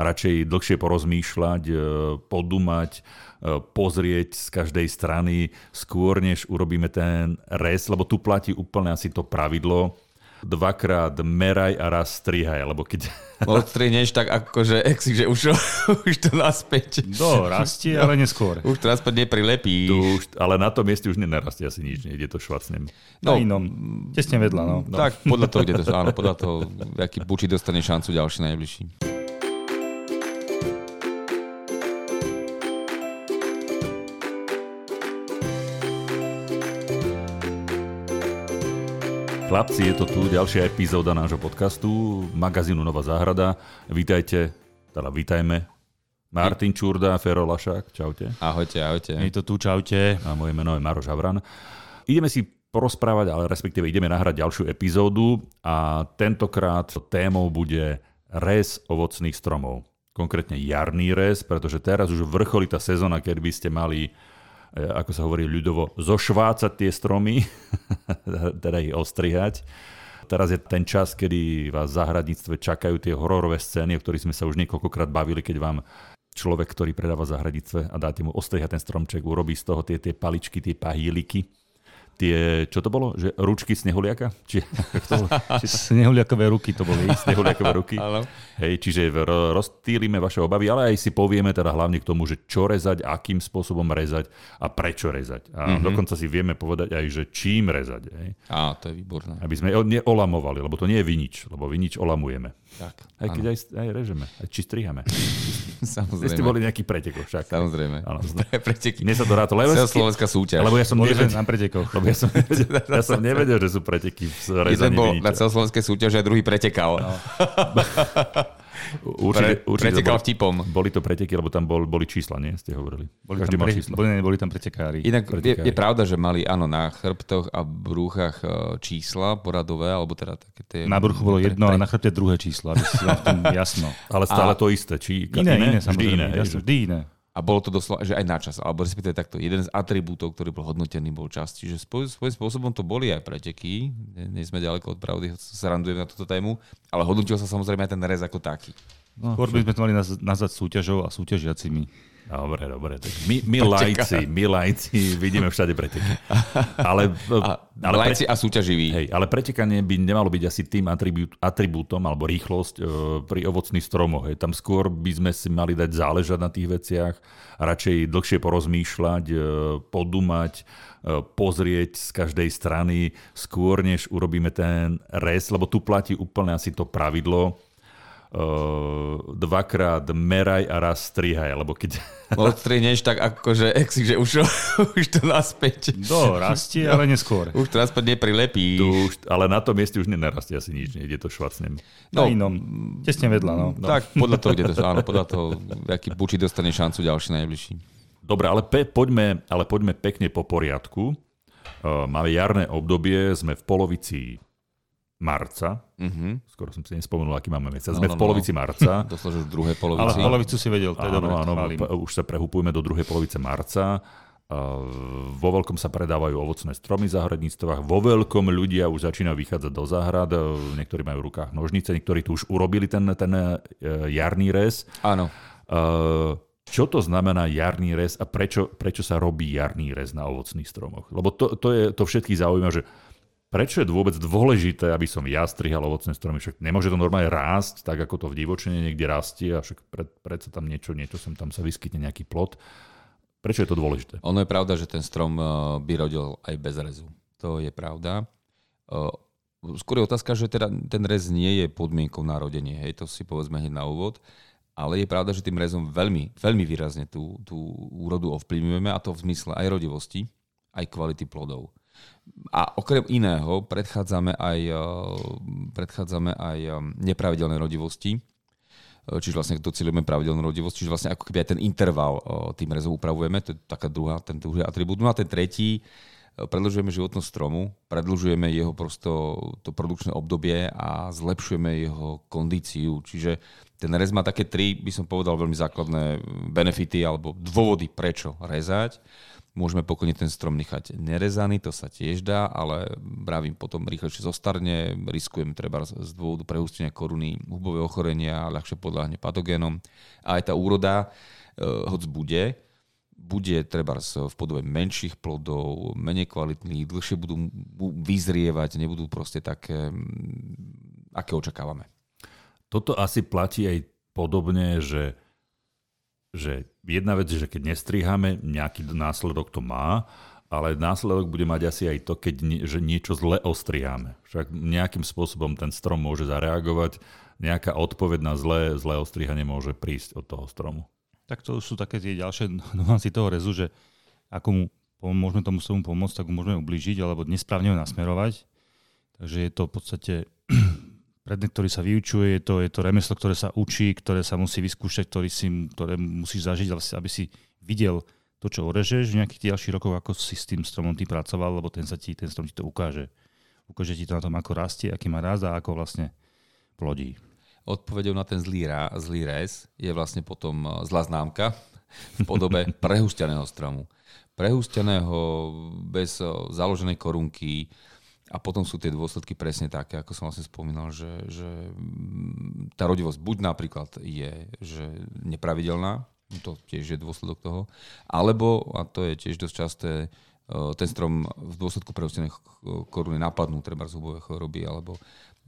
radšej dlhšie porozmýšľať, e, podumať, e, pozrieť z každej strany skôr, než urobíme ten res, lebo tu platí úplne asi to pravidlo, dvakrát meraj a raz strihaj, lebo keď... Odstrihneš tak akože exi, že už, už to naspäť. Do, rastie, ale neskôr. Už to naspäť neprilepí. Tu už, ale na tom mieste už nenarastie asi nič, ide to švacnem. No, na inom, tesne vedľa, no. no. Tak podľa toho, kde to, áno, podľa toho, aký buči dostane šancu ďalší najbližší. Chlapci, je to tu ďalšia epizóda nášho podcastu, magazínu Nová záhrada. Vítajte, teda vítajme. Martin Čurda, Fero Lašák, čaute. Ahojte, ahojte. Je to tu, čaute. A moje meno je Maroš Havran. Ideme si porozprávať, ale respektíve ideme nahrať ďalšiu epizódu a tentokrát témou bude res ovocných stromov. Konkrétne jarný res, pretože teraz už vrcholí tá sezóna, keď by ste mali ako sa hovorí ľudovo, zošvácať tie stromy, teda ich ostrihať. Teraz je ten čas, kedy vás v zahradníctve čakajú tie hororové scény, o ktorých sme sa už niekoľkokrát bavili, keď vám človek, ktorý predáva v zahradníctve a dáte mu ostrihať ten stromček, urobí z toho tie, tie paličky, tie pahíliky tie, čo to bolo? Že ručky snehuliaka? Či, to, či... Snehuliakové ruky to boli. Snehuliakové ruky. Hej, čiže roztýlime vaše obavy, ale aj si povieme teda hlavne k tomu, že čo rezať, akým spôsobom rezať a prečo rezať. A mm-hmm. dokonca si vieme povedať aj, že čím rezať. Hej. Á, to je výborné. Aby sme neolamovali, lebo to nie je vinič, lebo vinič olamujeme. Tak, aj keď aj, aj režeme, aj či strihame. Samozrejme. Ste boli nejaký pretekov však. Samozrejme. Áno. Preteky. Mne sa to ráto. Lebo, Slovenská súťaž. Lebo ja som nevedel, na pretekoch. Lebo ja som, ja som nevedel, že sú preteky v Jeden bol na celoslovenskej súťaži a druhý pretekal. No. Určite, určite pretekal bol, vtipom. Boli to preteky, lebo tam bol, boli čísla, nie? Ste hovorili. Boli Každý tam, pre, čísla. Boli, boli tam pretekári. Inak pretekári. Je, je, pravda, že mali áno na chrbtoch a brúchach e, čísla poradové, alebo teda také tie... Na bruchu bolo jedno pre... a na chrbte druhé číslo, aby si vám jasno. Ale stále a... to isté. Či iné, iné, iné vždy iné. Jasno, vždy iné. A bolo to doslova, že aj na čas, alebo respektíve takto, jeden z atribútov, ktorý bol hodnotený, bol čas. Čiže svojím spôsobom to boli aj preteky, nie sme ďaleko od pravdy, sa randujeme na túto tému, ale hodnotil sa samozrejme aj ten rez ako taký. No, Skôr by sme to mali nazvať súťažou a súťažiacimi. Dobre, dobre. Tak my, my lajci, my lajci vidíme všade preteky. Ale, a, ale lajci pre, a súťaživí. Hej, ale pretekanie by nemalo byť asi tým atribút, atribútom alebo rýchlosť e, pri ovocných stromoch. Hej. Tam skôr by sme si mali dať záležať na tých veciach, radšej dlhšie porozmýšľať, e, podumať, e, pozrieť z každej strany skôr, než urobíme ten res, lebo tu platí úplne asi to pravidlo, uh, dvakrát meraj a raz strihaj, lebo keď... Odstrihneš tak akože exi, že už, už to naspäť. Do, rastie, ale neskôr. Už to naspäť neprilepí. Tu už, ale na tom mieste už nenarastie asi nič, ide to švacnem. No, na inom, tesne vedľa. No. no. Tak podľa toho, kde to, áno, podľa toho, aký buči dostane šancu ďalší najbližší. Dobre, ale, pe, poďme, ale poďme pekne po poriadku. Uh, máme jarné obdobie, sme v polovici marca. Uh-huh. Skoro som si nespomenul, aký máme mesiac. Sme no, no, v polovici no. marca. Doslova, že v druhej polovici. Ale polovicu si vedel, to je áno, áno, už sa prehupujeme do druhej polovice marca. Vo veľkom sa predávajú ovocné stromy v zahradníctvách, vo veľkom ľudia už začínajú vychádzať do záhrad, niektorí majú v rukách nožnice, niektorí tu už urobili ten, ten e, jarný rez. Áno. Čo to znamená jarný rez a prečo, prečo sa robí jarný rez na ovocných stromoch? Lebo to, to, je, to všetkých zaujíma, že prečo je vôbec dôležité, aby som ja strihal ovocné stromy? Však nemôže to normálne rásť, tak ako to v divočine niekde rastie a však pred, predsa tam niečo, niečo sem tam sa vyskytne nejaký plot. Prečo je to dôležité? Ono je pravda, že ten strom eh, by rodil aj bez rezu. To je pravda. Eh, skôr je otázka, že teda ten rez nie je podmienkou narodenie. Hej, to si povedzme hneď na úvod. Ale je pravda, že tým rezom veľmi, veľmi výrazne tú, tú úrodu ovplyvňujeme a to v zmysle aj rodivosti, aj kvality plodov. A okrem iného predchádzame aj, eh, predchádzame aj eh, nepravidelné rodivosti, eh, čiže vlastne docílujeme pravidelnú rodivosť, čiže vlastne ako keby aj ten interval tým rezom upravujeme, to je taká druhá, ten druhý atribút. No a ten tretí, predlžujeme životnosť stromu, predlžujeme jeho prosto to produkčné obdobie a zlepšujeme jeho kondíciu. Čiže ten rez má také tri, by som povedal, veľmi základné benefity alebo dôvody, prečo rezať. Môžeme pokojne ten strom nechať nerezaný, to sa tiež dá, ale bravím potom rýchlejšie zostarne, riskujem treba z dôvodu prehustenia koruny hubové ochorenia, ľahšie podľahne patogénom. A aj tá úroda, e, hoď bude, bude treba v podobe menších plodov, menej kvalitných, dlhšie budú vyzrievať, nebudú proste také, aké očakávame. Toto asi platí aj podobne, že že jedna vec je, že keď nestriháme, nejaký následok to má, ale následok bude mať asi aj to, keď nie, že niečo zle ostriháme. Však nejakým spôsobom ten strom môže zareagovať, nejaká odpoveď na zlé, zlé ostrihanie môže prísť od toho stromu. Tak to sú také tie ďalšie nuancy toho rezu, že ako mu môžeme tomu stromu pomôcť, tak mu môžeme ublížiť alebo nesprávne ho nasmerovať. Takže je to v podstate predmet, ktorý sa vyučuje, je to, je to remeslo, ktoré sa učí, ktoré sa musí vyskúšať, ktorý si, ktoré musíš zažiť, aby si videl to, čo orežeš v nejakých ďalších rokoch, ako si s tým stromom ty pracoval, lebo ten, sa ti, ten strom ti to ukáže. Ukáže ti to na tom, ako rastie, aký má rast a ako vlastne plodí. Odpovedou na ten zlý, rá, zlý rez je vlastne potom e, zlá známka v podobe prehusteného stromu. Prehusteného bez e, založenej korunky, a potom sú tie dôsledky presne také, ako som vlastne spomínal, že, že tá rodivosť buď napríklad je že nepravidelná, to tiež je dôsledok toho, alebo, a to je tiež dosť časté, e, ten strom v dôsledku prehustenej koruny napadnú, treba zhubové choroby, alebo,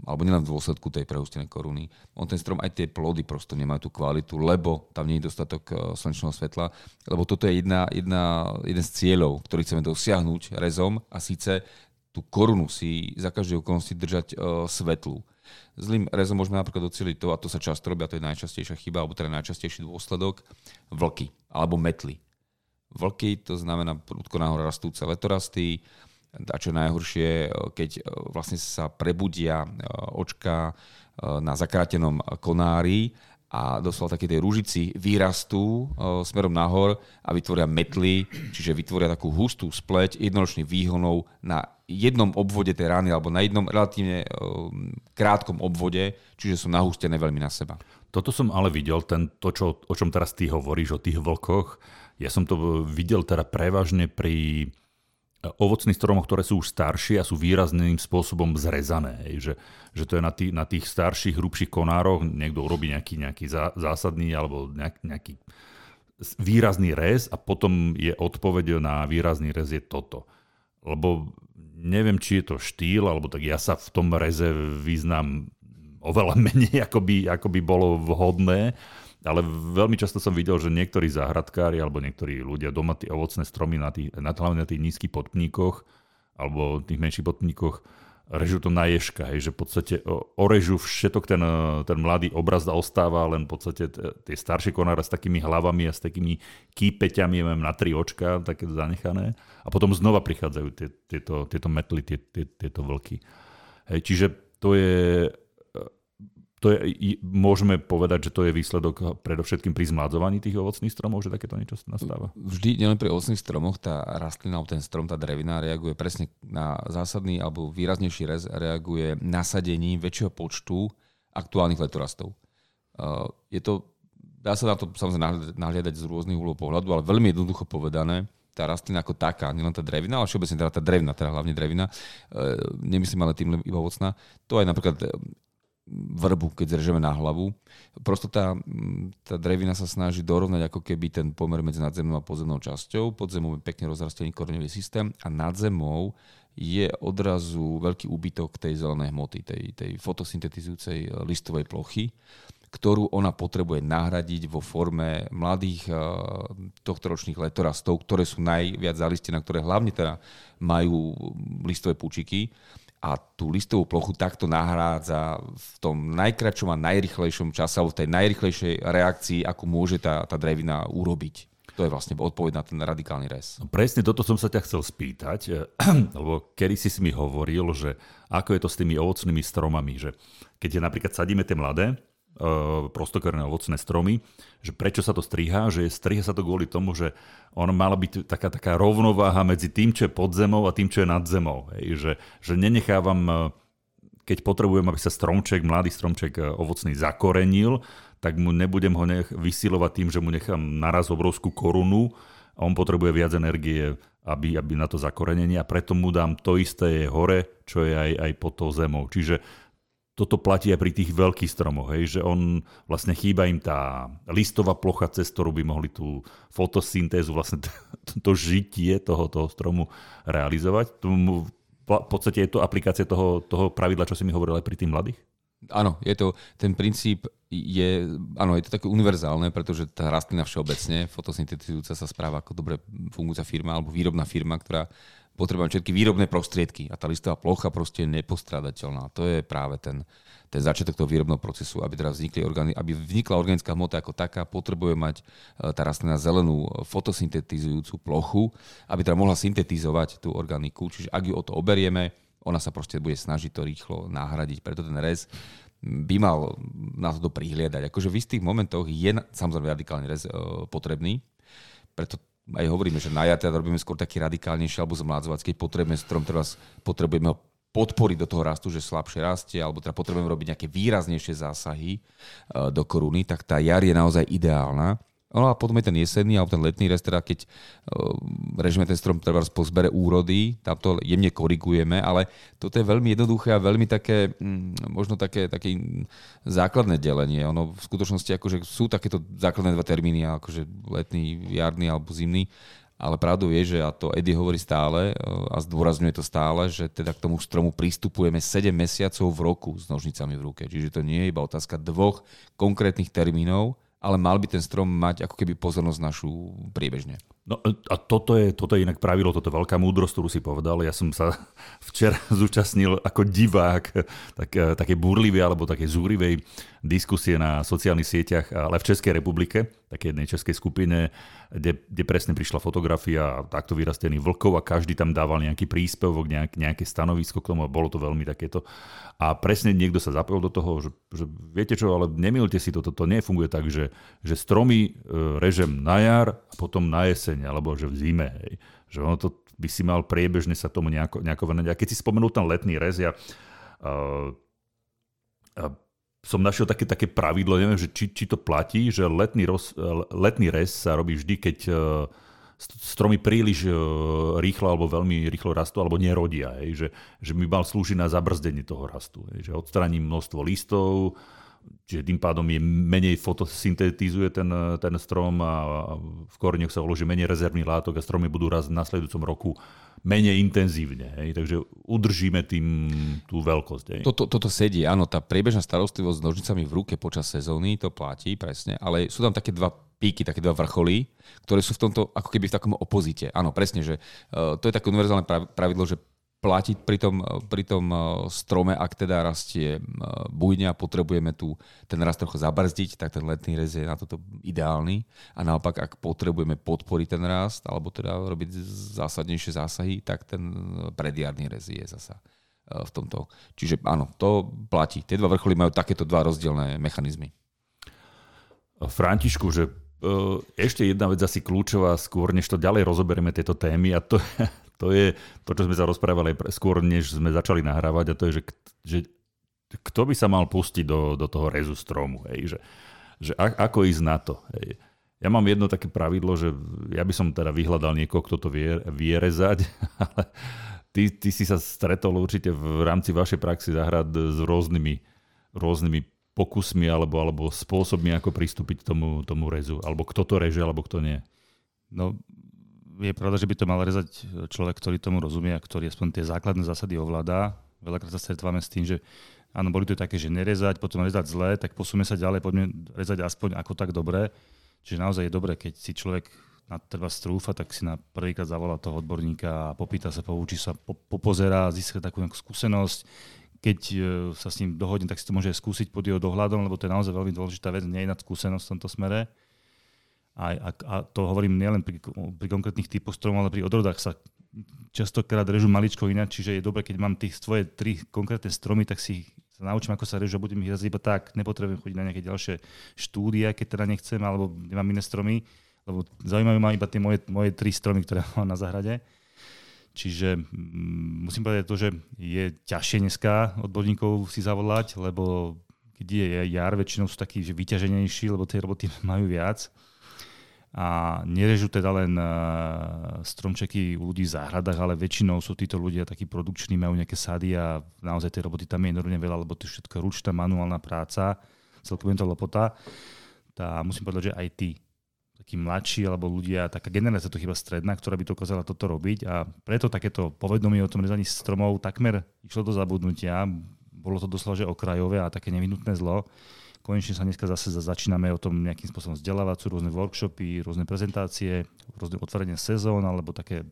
alebo nielen v dôsledku tej prehustenej koruny. On ten strom aj tie plody prosto nemajú tú kvalitu, lebo tam nie je dostatok e, slnečného svetla, lebo toto je jedna, jedna, jeden z cieľov, ktorý chceme dosiahnuť rezom a síce tú korunu si za každej okolnosti držať uh, svetlú. Zlým rezom môžeme napríklad doceliť to, a to sa často robí, a to je najčastejšia chyba, alebo teda najčastejší dôsledok, vlky alebo metly. Vlky, to znamená prudko nahor rastúce letorasty, a čo najhoršie, e, keď e, vlastne sa prebudia očka na zakrátenom konári a doslova také tej rúžici vyrastú e, smerom nahor a vytvoria metly, čiže vytvoria takú hustú spleť jednoročných výhonov na jednom obvode tej rány alebo na jednom relatívne e, krátkom obvode, čiže sú nahústené veľmi na seba. Toto som ale videl, ten, to, čo, o čom teraz ty hovoríš, o tých vlkoch, ja som to videl teda prevažne pri ovocných stromoch, ktoré sú už staršie a sú výrazným spôsobom zrezané. Že, že to je na, tých, na tých starších, hrubších konároch, niekto urobí nejaký, nejaký zásadný alebo nejak, nejaký výrazný rez a potom je odpoveď na výrazný rez je toto. Lebo neviem, či je to štýl, alebo tak ja sa v tom reze vyznám oveľa menej, ako by, ako by bolo vhodné ale veľmi často som videl, že niektorí záhradkári alebo niektorí ľudia doma tie ovocné stromy na tých, na, hlavne na tých nízkych podpníkoch alebo tých menších podpníkoch režú to na ježka, hej, že v podstate orežú všetok ten, ten mladý obraz a ostáva len v podstate tie staršie konáre s takými hlavami a s takými kýpeťami, mám na tri očka, také zanechané. A potom znova prichádzajú tie, tieto, tieto metly, tie, tie, tieto vlky. Hej, čiže to je to je, môžeme povedať, že to je výsledok predovšetkým pri zmladzovaní tých ovocných stromov, že takéto niečo nastáva? Vždy, nielen pri ovocných stromoch, tá rastlina, ten strom, tá drevina reaguje presne na zásadný alebo výraznejší rez, reaguje nasadením väčšieho počtu aktuálnych letorastov. Je to, dá sa na to samozrejme nahliadať z rôznych úhlov pohľadu, ale veľmi jednoducho povedané, tá rastlina ako taká, nielen tá drevina, ale všeobecne teda tá drevina, teda hlavne drevina, e, nemyslím ale tým iba ovocná, to aj napríklad vrbu, keď zrežeme na hlavu. Prosto tá, tá drevina sa snaží dorovnať ako keby ten pomer medzi nadzemnou a podzemnou časťou. Pod zemou je pekne rozrastený koreňový systém a nad zemou je odrazu veľký úbytok tej zelenej hmoty, tej, tej fotosyntetizujúcej listovej plochy, ktorú ona potrebuje nahradiť vo forme mladých uh, tohtoročných letorastov, ktoré sú najviac zalistené, ktoré hlavne teda majú listové púčiky a tú listovú plochu takto nahrádza v tom najkračšom a najrychlejšom čase alebo v tej najrychlejšej reakcii, ako môže tá, tá drevina urobiť. To je vlastne odpoveď na ten radikálny res. No presne toto som sa ťa chcel spýtať, lebo kedy si mi hovoril, že ako je to s tými ovocnými stromami, že keď je napríklad sadíme tie mladé, prostokorné ovocné stromy, že prečo sa to striha, že striha sa to kvôli tomu, že ono mala byť taká, taká rovnováha medzi tým, čo je pod zemou a tým, čo je nad zemou. Hej. Že, že nenechávam, e, keď potrebujem, aby sa stromček, mladý stromček e, ovocný zakorenil, tak mu nebudem ho nech vysilovať tým, že mu nechám naraz obrovskú korunu a on potrebuje viac energie, aby, aby na to zakorenenie a preto mu dám to isté je hore, čo je aj, aj pod tou zemou. Čiže toto platí aj pri tých veľkých stromoch, hej, že on vlastne chýba im tá listová plocha, cez ktorú by mohli tú fotosyntézu, vlastne to, to žitie toho, toho stromu realizovať. Tomu, v podstate je to aplikácia toho, toho pravidla, čo si mi hovoril aj pri tých mladých? Áno, je to, ten princíp je, áno, je to také univerzálne, pretože tá rastlina všeobecne, fotosyntetizujúca sa správa ako dobre fungujúca firma alebo výrobná firma, ktorá potrebujeme všetky výrobné prostriedky a tá listová plocha proste je nepostradateľná. To je práve ten, ten začiatok toho výrobného procesu, aby teda vznikli organi- aby vznikla organická hmota ako taká, potrebuje mať e, tá rastlina zelenú e, fotosyntetizujúcu plochu, aby teda mohla syntetizovať tú organiku. Čiže ak ju o to oberieme, ona sa proste bude snažiť to rýchlo nahradiť. Preto ten rez by mal na to prihliadať. Akože v istých momentoch je samozrejme radikálny rez e, potrebný, preto aj hovoríme, že na jar teda robíme skôr taký radikálnejší alebo zmládzovací, keď potrebujeme strom, ktorý potrebujeme ho podporiť do toho rastu, že slabšie rastie, alebo teda potrebujeme robiť nejaké výraznejšie zásahy e, do koruny, tak tá jar je naozaj ideálna. No a potom je ten jesenný alebo ten letný rest, teda keď uh, režime ten strom treba po zbere úrody, tam to jemne korigujeme, ale toto je veľmi jednoduché a veľmi také, mm, možno také, také základné delenie. Ono v skutočnosti akože sú takéto základné dva termíny, akože letný, jarný alebo zimný, ale pravdou je, že a to Eddie hovorí stále a zdôrazňuje to stále, že teda k tomu stromu pristupujeme 7 mesiacov v roku s nožnicami v ruke. Čiže to nie je iba otázka dvoch konkrétnych termínov, ale mal by ten strom mať ako keby pozornosť našu priebežne. No a toto je, toto je inak pravidlo, toto je veľká múdrosť, ktorú si povedal. Ja som sa včera zúčastnil ako divák tak, také burlivej alebo také zúrivej diskusie na sociálnych sieťach, ale v Českej republike, také jednej českej skupine, kde, kde presne prišla fotografia takto vyrastených vlkov a každý tam dával nejaký príspevok, nejak, nejaké stanovisko k tomu a bolo to veľmi takéto. A presne niekto sa zapojil do toho, že, že viete čo, ale nemilte si toto, to nefunguje tak, že, že stromy e, režem na jar a potom na jeseň alebo že v zime. Hej. Že ono to by si mal priebežne sa tomu nejako, nejako venovať. A keď si spomenul ten letný rez, ja uh, som našiel také, také pravidlo, neviem, že či, či to platí, že letný, roz, letný rez sa robí vždy, keď uh, stromy príliš uh, rýchlo alebo veľmi rýchlo rastú alebo nerodia. Hej, že, že by mal slúžiť na zabrzdenie toho rastu. Hej, že odstraním množstvo listov, Čiže tým pádom je menej fotosyntetizuje ten, ten strom a v koreňoch sa uloží menej rezervných látok a stromy budú raz v nasledujúcom roku menej intenzívne. Hej? Takže udržíme tým tú veľkosť. Hej? Toto, toto sedí, áno, tá priebežná starostlivosť s nožnicami v ruke počas sezóny, to platí presne, ale sú tam také dva píky, také dva vrcholy, ktoré sú v tomto ako keby v takom opozite. Áno, presne, že uh, to je také univerzálne pravidlo, že platiť pri tom, pri tom eh, strome, ak teda rastie eh, a potrebujeme tu ten rast trochu zabrzdiť, tak ten letný rez je na toto ideálny. A naopak, ak potrebujeme podporiť ten rast alebo teda robiť zásadnejšie zásahy, tak ten predjarný rez je zasa eh, v tomto. Čiže áno, to platí. Tie dva vrcholy majú takéto dva rozdielne mechanizmy. Františku, že ešte jedna vec asi kľúčová, skôr než to ďalej rozoberieme tieto témy a to, to je to, čo sme sa rozprávali skôr, než sme začali nahrávať a to je, že, že kto by sa mal pustiť do, do toho rezu stromu, hej, že, že a, ako ísť na to. Hej. Ja mám jedno také pravidlo, že ja by som teda vyhľadal niekoho, kto to vie, vie rezať, ale ty, ty si sa stretol určite v rámci vašej praxi zahrať s rôznymi, rôznymi pokusmi alebo, alebo spôsobmi, ako pristúpiť k tomu, tomu rezu. Alebo kto to reže, alebo kto nie. No, je pravda, že by to mal rezať človek, ktorý tomu rozumie a ktorý aspoň tie základné zásady ovládá. Veľakrát sa stretávame s tým, že áno, boli to také, že nerezať, potom rezať zle, tak posúme sa ďalej, poďme rezať aspoň ako tak dobre. Čiže naozaj je dobré, keď si človek na treba strúfa, tak si na prvýkrát zavolá toho odborníka a popýta sa, poučí sa, po, popozerá, získa takú nejakú skúsenosť. Keď e, sa s ním dohodne, tak si to môže skúsiť pod jeho dohľadom, lebo to je naozaj veľmi dôležitá vec, nie je nad skúsenosť v tomto smere. A, a, a to hovorím nielen pri, pri konkrétnych typoch stromov, ale pri odrodách sa častokrát režu maličko ináč, čiže je dobré, keď mám tých svoje tri konkrétne stromy, tak si sa naučím, ako sa režu a budem ich iba tak. Nepotrebujem chodiť na nejaké ďalšie štúdia, keď teda nechcem, alebo nemám iné stromy, lebo zaujímavé ma iba tie moje, moje tri stromy, ktoré mám na zahrade. Čiže mm, musím povedať to, že je ťažšie dneska odborníkov si zavolať, lebo keď je jar, väčšinou sú takí že vyťaženejší, lebo tie roboty majú viac a nerežú teda len uh, stromčeky u ľudí v záhradách, ale väčšinou sú títo ľudia takí produkční, majú nejaké sady a naozaj tej roboty tam je enormne veľa, lebo to je všetko ručná manuálna práca, celkom je to lopota. Tá, musím povedať, že aj tí, takí mladší alebo ľudia, taká generácia to chyba stredná, ktorá by dokázala toto robiť a preto takéto povedomie o tom rezaní stromov takmer išlo do zabudnutia. Bolo to doslova že okrajové a také nevyhnutné zlo konečne sa dneska zase začíname o tom nejakým spôsobom vzdelávať, sú rôzne workshopy, rôzne prezentácie, rôzne otvorenie sezón alebo také,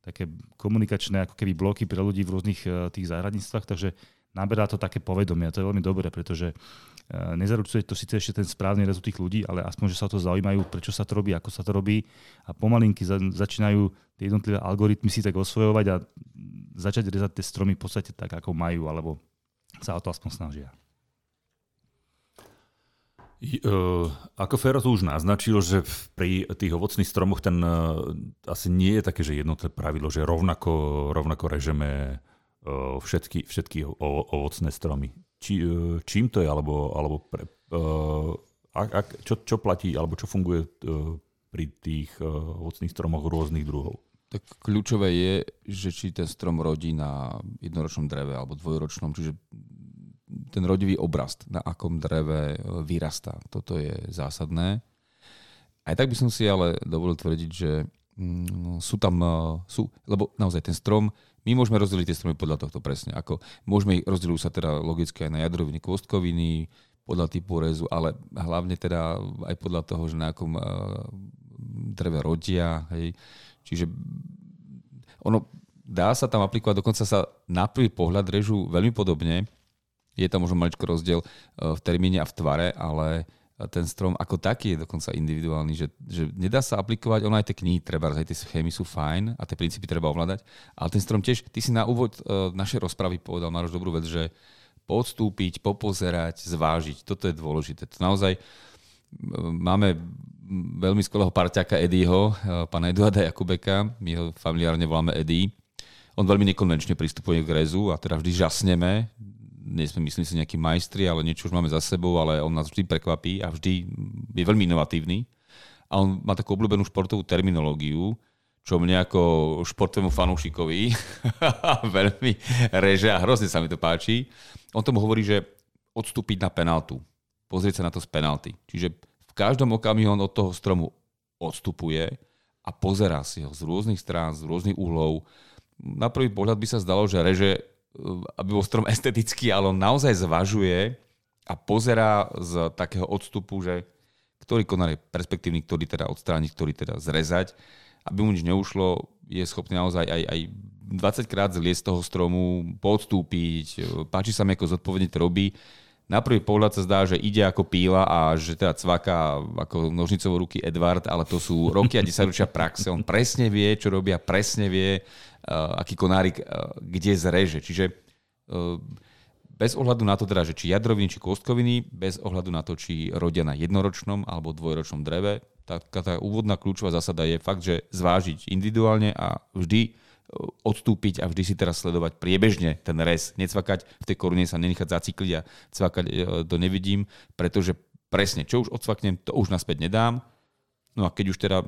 také komunikačné ako keby bloky pre ľudí v rôznych uh, tých záhradníctvách, takže naberá to také povedomie a to je veľmi dobré, pretože uh, nezaručuje to síce ešte ten správny rezult tých ľudí, ale aspoň, že sa to zaujímajú, prečo sa to robí, ako sa to robí. A pomalinky za, začínajú tie jednotlivé algoritmy si tak osvojovať a začať rezať tie stromy v podstate tak, ako majú, alebo sa o to aspoň snažia. Uh, ako Fero už naznačil, že pri tých ovocných stromoch ten uh, asi nie je také, že jednotné pravidlo, že rovnako, rovnako režeme uh, všetky, všetky ovocné stromy. Či, čím to je, alebo, alebo pre, ak, ak, čo, čo platí, alebo čo funguje pri tých ovocných stromoch rôznych druhov? Tak kľúčové je, že či ten strom rodí na jednoročnom dreve alebo dvojročnom, čiže ten rodivý obrast, na akom dreve e, vyrastá. Toto je zásadné. Aj tak by som si ale dovolil tvrdiť, že mm, sú tam, e, sú, lebo naozaj ten strom, my môžeme rozdeliť tie stromy podľa tohto presne. Ako môžeme ich rozdielujú sa teda logicky aj na jadroviny, kôstkoviny, podľa typu rezu, ale hlavne teda aj podľa toho, že na akom uh, dreve rodia. Hej. Čiže ono dá sa tam aplikovať, dokonca sa na prvý pohľad režú veľmi podobne, je tam možno maličko rozdiel eh, v termíne a v tvare, ale ten strom ako taký je dokonca individuálny, že, že nedá sa aplikovať, ono aj tie knihy treba, aj tie schémy sú fajn a tie princípy treba ovládať, ale ten strom tiež, ty si na úvod uh, našej rozpravy povedal, Maroš, dobrú vec, že podstúpiť, popozerať, zvážiť, toto je dôležité. To naozaj máme veľmi skvelého parťaka Eddieho, eh, pána Eduarda Jakubeka, my ho familiárne voláme Eddie. On veľmi nekonvenčne pristupuje k rezu a teda vždy žasneme, nie sme myslím si nejakí majstri, ale niečo už máme za sebou, ale on nás vždy prekvapí a vždy je veľmi inovatívny. A on má takú obľúbenú športovú terminológiu, čo mne ako športovému fanúšikovi veľmi reže a hrozne sa mi to páči. On tomu hovorí, že odstúpiť na penaltu. Pozrieť sa na to z penalty. Čiže v každom okamihu on od toho stromu odstupuje a pozerá si ho z rôznych strán, z rôznych uhlov. Na prvý pohľad by sa zdalo, že reže aby bol strom estetický, ale on naozaj zvažuje a pozerá z takého odstupu, že ktorý konár je perspektívny, ktorý teda odstrániť, ktorý teda zrezať, aby mu nič neušlo, je schopný naozaj aj, aj 20 krát zliesť z toho stromu, podstúpiť, páči sa mi, ako zodpovedne to robí. Na prvý pohľad sa zdá, že ide ako píla a že teda cvaka ako nožnicovou ruky Edward, ale to sú roky a desaťročia praxe. On presne vie, čo robia, presne vie, aký konárik uh, kde zreže. Čiže uh, bez ohľadu na to teda, že či jadroviny, či kostkoviny, bez ohľadu na to, či rodia na jednoročnom alebo dvojročnom dreve, tak tá úvodná kľúčová zásada je fakt, že zvážiť individuálne a vždy odstúpiť a vždy si teraz sledovať priebežne ten res, necvakať v tej korune sa nenechať zacikliť a cvakať to nevidím, pretože presne, čo už odsvaknem, to už naspäť nedám. No a keď už teda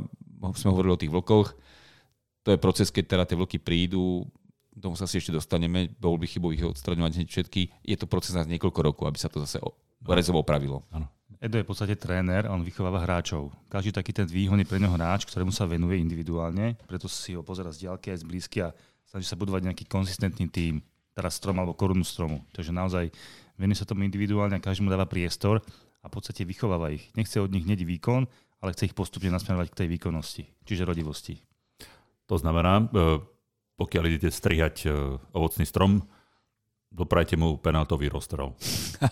sme hovorili o tých vlkoch, to je proces, keď teda tie vlky prídu, tomu sa si ešte dostaneme, bol by chybou ich odstraňovať hneď všetky. Je to proces na niekoľko rokov, aby sa to zase rezovo opravilo. Áno. Edo je v podstate tréner on vychováva hráčov. Každý taký ten výhon je pre neho hráč, ktorému sa venuje individuálne, preto si ho pozera z diaľky aj z blízky a snaží sa budovať nejaký konzistentný tím, teraz strom alebo korunu stromu. Takže naozaj venuje sa tomu individuálne a každému dáva priestor a v podstate vychováva ich. Nechce od nich hneď výkon, ale chce ich postupne nasmerovať k tej výkonnosti, čiže rodivosti. To znamená, e, pokiaľ idete strihať e, ovocný strom, doprajte mu penaltový rozstrel.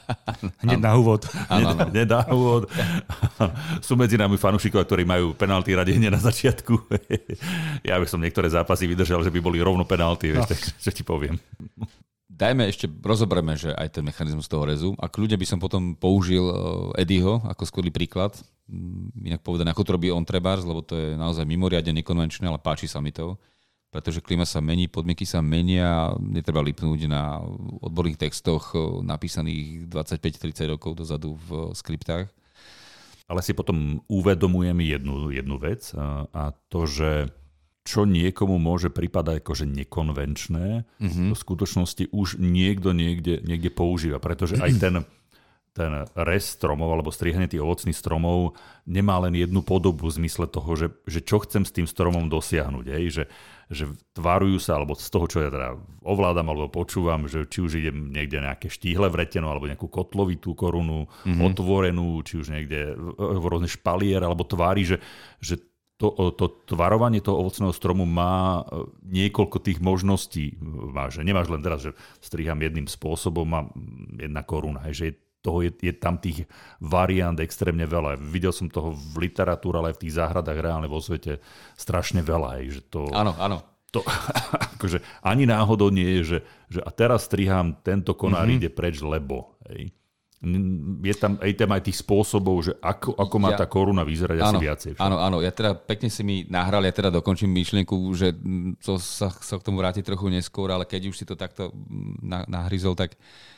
Hneď na úvod. Hneď na úvod. Sú medzi nami fanúšikovia, ktorí majú penalty radi hneď na začiatku. ja by som niektoré zápasy vydržal, že by boli rovno penalty, no. vieš, čo ti poviem. Dajme ešte, rozoberme, že aj ten mechanizmus toho rezu. A kľudne by som potom použil eh, Eddieho ako skvelý príklad. Mm, inak povedané, ako to robí on trebárs, lebo to je naozaj mimoriadne nekonvenčné, ale páči sa mi to pretože klima sa mení, podmienky sa menia, netreba lipnúť na odborných textoch napísaných 25-30 rokov dozadu v skriptách. ale si potom uvedomujem jednu, jednu vec a to, že čo niekomu môže pripadať akože nekonvenčné, mm-hmm. v skutočnosti už niekto niekde, niekde používa, pretože aj ten ten rez stromov alebo strihanie tých ovocných stromov nemá len jednu podobu v zmysle toho, že, že čo chcem s tým stromom dosiahnuť. Ej? Že, že tvarujú sa, alebo z toho, čo ja teda ovládam alebo počúvam, že či už idem niekde nejaké štíhle vreteno alebo nejakú kotlovitú korunu mm-hmm. otvorenú, či už niekde v rôzne špalier alebo tvári, že, že to, to tvarovanie toho ovocného stromu má e, niekoľko tých možností. Máš, nemáš len teraz, že striham jedným spôsobom a jedna koruna. Hej, že je toho je, je tam tých variant extrémne veľa. Videl som toho v literatúre, ale aj v tých záhradách reálne vo svete strašne veľa. Hej, že to, áno, áno. To, akože ani náhodou nie je, že, že a teraz strihám, tento konár mm-hmm. ide preč, lebo. Hej. Je tam aj, tam aj tých spôsobov, že ako, ako má ja, tá koruna vyzerať áno, asi viacej. Však. Áno, áno, ja teda pekne si mi nahral, ja teda dokončím myšlienku, že to sa, sa k tomu vráti trochu neskôr, ale keď už si to takto nahryzol, tak uh,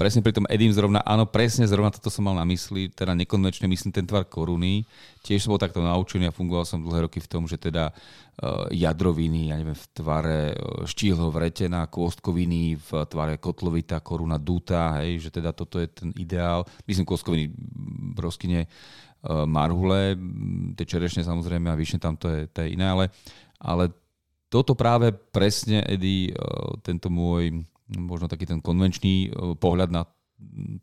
presne pri tom Edim zrovna, áno, presne zrovna toto som mal na mysli, teda nekonvenčne myslím ten tvar koruny. Tiež som bol takto naučený a fungoval som dlhé roky v tom, že teda uh, jadroviny, ja neviem, v tvare uh, štíhlo vretena, kôstkoviny, v tvare kotlovita, koruna duta, hej, že teda toto je ten ideál. Myslím kôstkoviny broskyne uh, marhule, tie čerešne samozrejme a vyšne tam to je, to je iné, ale, ale toto práve presne, Edy, tento môj možno taký ten konvenčný e, pohľad na